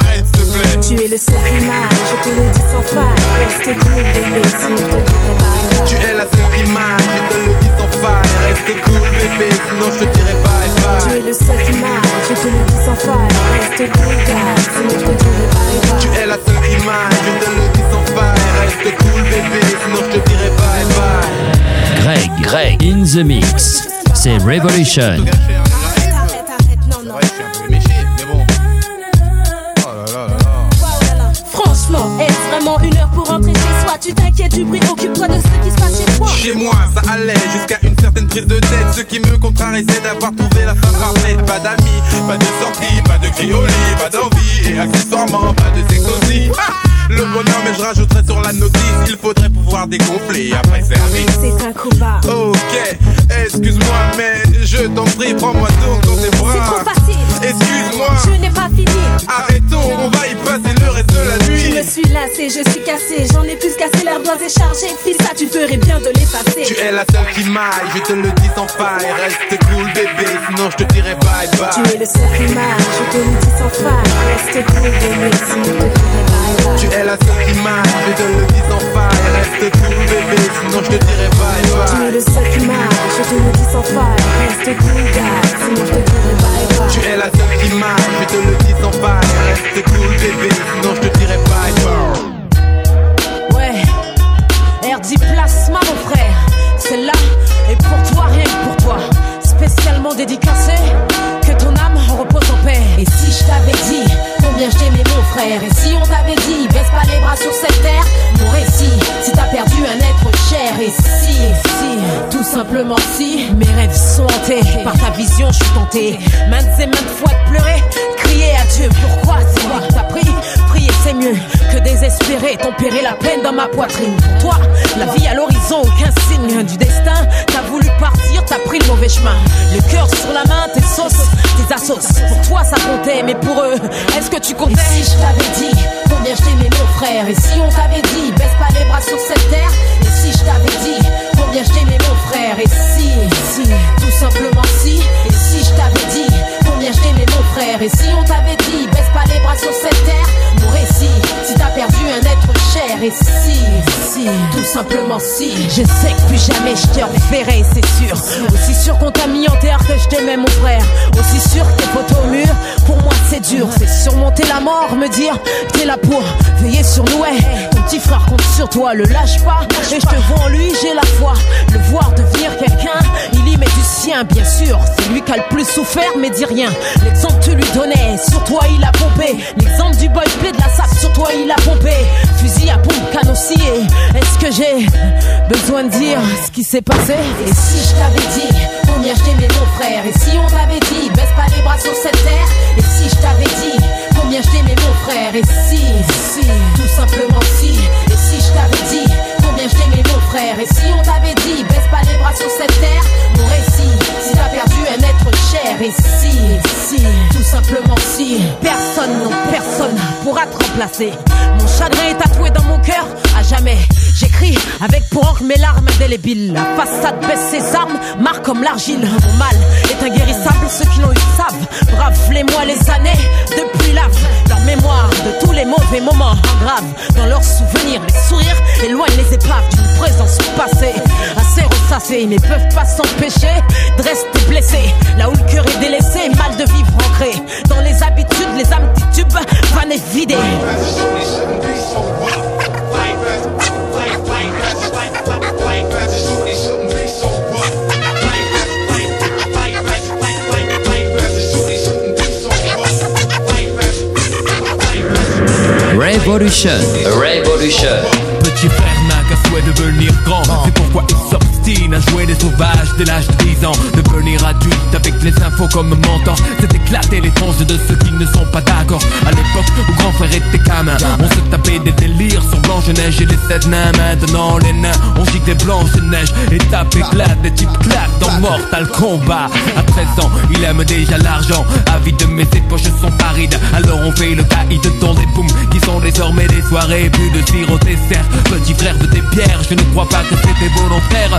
[SPEAKER 3] Arrête, s'il te plaît.
[SPEAKER 48] Tu es le seul image, je te le dis sans faille. Reste cool, bébé, sinon je te dirai bye bye.
[SPEAKER 3] Tu es la seule image, je te le dis sans faille. Reste cool, bébé, sinon je te dirai bye
[SPEAKER 48] Tu
[SPEAKER 3] bye.
[SPEAKER 48] es le seul image, je te le dis sans faille. Reste cool, gars, sinon je te dirai bye bye.
[SPEAKER 3] Tu es la seule image, je te le dis sans faille. Reste cool, bébé, sinon je te dirai bye bye.
[SPEAKER 7] Greg, Greg, in
[SPEAKER 4] the Mix. C'est Revolution.
[SPEAKER 48] Tu t'inquiètes du bruit, occupe-toi de ce qui se passe chez toi.
[SPEAKER 46] Chez moi, ça allait jusqu'à une certaine prise de tête. Ce qui me contrarie, c'est d'avoir trouvé la femme parfaite. Pas d'amis, pas de sortie, pas de criolis, pas d'envie. Et accessoirement, pas de sexe aussi. Ah le bonheur, mais je rajouterais sur la notice. Il faudrait pouvoir dégonfler après service.
[SPEAKER 48] C'est un combat.
[SPEAKER 46] Ok, excuse-moi, mais je t'en prie, prends-moi donc dans tes bras.
[SPEAKER 48] C'est trop facile.
[SPEAKER 46] Excuse-moi.
[SPEAKER 48] Je n'ai pas fini.
[SPEAKER 46] Arrêtons, on va y passer le reste de la nuit.
[SPEAKER 48] Je me suis lassé, je suis cassé, j'en ai plus cassé, l'ardoise est chargée. Fils, ça tu ferais bien de l'effacer.
[SPEAKER 46] Tu es la seule qui maille, je te le dis sans faille. Reste cool, bébé, sinon je te dirai bye bye.
[SPEAKER 48] Tu es le seul qui m'aille, je te le dis sans faille. Reste cool, bébé, sinon je te dirai bye bye.
[SPEAKER 46] Tu es la seule qui maille, je te le dis sans faille. Reste cool, bébé, sinon je te dirai bye bye.
[SPEAKER 48] Tu es le seul qui m'aille, je te le dis sans faille. Reste cool, gars, sinon je te dirai bye bye.
[SPEAKER 46] Tu es la seule qui maille, je te le dis sans faille. Reste cool, bébé, sinon je te dirai bye.
[SPEAKER 49] Ouais, RD Plasma, mon frère. Celle-là est pour toi, rien que pour toi. Spécialement dédicacé, que ton âme repose en paix.
[SPEAKER 50] Et si je t'avais dit combien je t'aimais mon frère Et si on t'avait dit baisse pas les bras sur cette terre Mon récit, si t'as perdu un être cher. Et si,
[SPEAKER 49] si, tout simplement si Mes rêves sont hantés. Par ta vision, je suis tenté. Maintes et maintes fois de pleurer, crier à Dieu Pourquoi c'est moi t'as pris? C'est mieux que désespérer. Tempérer la peine dans ma poitrine. Pour toi, la vie à l'horizon, aucun signe du destin. T'as voulu partir, t'as pris le mauvais chemin. Le cœur sur la main, tes sauces, tes assos. Pour toi ça comptait, mais pour eux, est-ce que tu comptais?
[SPEAKER 50] Et si je t'avais dit combien je t'aimais mon frère? Et si on t'avait dit baisse pas les bras sur cette terre? Et si je t'avais dit combien je t'aimais mon frère? Et si,
[SPEAKER 49] si, tout simplement si.
[SPEAKER 50] Et si je t'avais dit combien je t'aimais mon frère? Et si on t'avait baisse pas les bras sur cette terre. Mon récit, si t'as perdu un être cher Et si,
[SPEAKER 49] si, tout simplement si. Je sais que plus jamais je te reverrai, c'est sûr. Aussi sûr qu'on t'a mis en terre que je t'aimais mon frère. Aussi sûr que tes photos au mur, pour moi c'est dur. C'est surmonter la mort, me dire t'es là pour veiller sur nous ouais. Ton petit frère compte sur toi, le lâche pas. Et je te vois en lui, j'ai la foi. Le voir devenir quelqu'un, met du sien bien sûr. C'est lui qui a le plus souffert mais dis rien. L'exemple tu lui donnais, sur toi il a pompé. L'exemple du boy play de la sape, sur toi il a pompé. Fusil à pompe, canon scié Est-ce que j'ai besoin de dire ce qui s'est passé?
[SPEAKER 50] Et si je t'avais dit combien je t'aimais mon frère Et si on t'avait dit baisse pas les bras sur cette terre? Et si je t'avais dit combien je t'aimais mon frère Et si,
[SPEAKER 49] si,
[SPEAKER 50] tout simplement si Et si on t'avait dit baisse pas les bras sur cette terre Mon récit, si t'as perdu un être cher Et si,
[SPEAKER 49] si, tout simplement si Personne, non personne pourra te remplacer. Mon chagrin est tatoué dans mon cœur. À jamais J'écris avec pour encre mes larmes indélébiles. La façade baisse ses armes, marque comme l'argile. Mon mal est inguérissable, ceux qui l'ont eu savent. Brave les mois, les années, depuis lave. Leur mémoire de tous les mauvais moments grave. Dans leurs souvenirs, les sourires éloignent les épaves d'une présence passée. Assez ressassée, ils ne peuvent pas s'empêcher de rester blessés. Là où le cœur est délaissé, mal de vivre ancré. Dans les habitudes, les âmes titubes, van et vidé
[SPEAKER 4] Revolution. Revolution.
[SPEAKER 30] Petit frère n'a qu'un souhait devenir grand C'est pourquoi il à jouer des sauvages dès l'âge de 10 ans. Devenir adulte avec les infos comme mentor. C'est éclater les tranches de ceux qui ne sont pas d'accord. À l'époque où grand frère était gamin On se tapait des délires sur Blanche-Neige et les sept nains. Maintenant les nains on gicle des Blanche-Neige Et tape éclate, des types claquent dans Mortal Kombat. À 13 ans il aime déjà l'argent. Avide mais ses poches sont parides. Alors on fait le caïd dans des booms Qui sont désormais des soirées Plus de sirop au dessert. Petit frère de tes pierres Je ne crois pas que c'était volontaire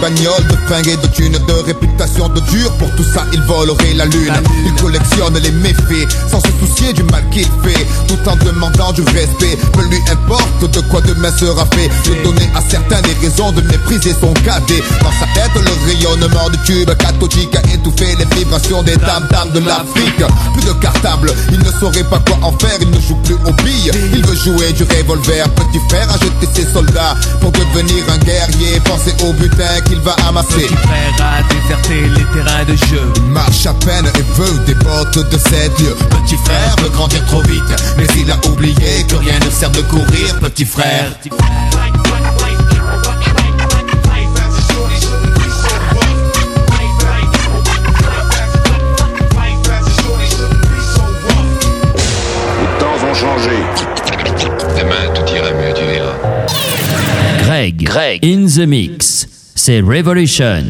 [SPEAKER 38] bagnoles, de fringues et de thunes, de réputation de dur. Pour tout ça, il volerait la lune. Il collectionne les méfaits sans se soucier du mal qu'il fait, tout en demandant du respect. Peu lui importe de quoi demain sera fait. De donner à certains des raisons de mépriser son cadet. Dans sa tête, le rayonnement du tube cathodique a étouffé les vibrations des dames dames de l'Afrique. Plus de cartable, il ne saurait pas quoi en faire. Il ne joue plus aux billes, il veut jouer du revolver. Petit frère a jeté ses soldats pour devenir un guerrier. Pensez au butin qu'il va amasser.
[SPEAKER 30] Petit frère a déserté les terrains de jeu.
[SPEAKER 38] Il marche à peine et veut des bottes de sept lieux.
[SPEAKER 16] Petit frère veut grandir trop vite, mais il a oublié que rien ne sert de courir, petit frère.
[SPEAKER 51] Les temps ont changé.
[SPEAKER 52] Demain, tout ira mieux, tu verras.
[SPEAKER 4] Greg, Greg, in the mix. C'est Revolution.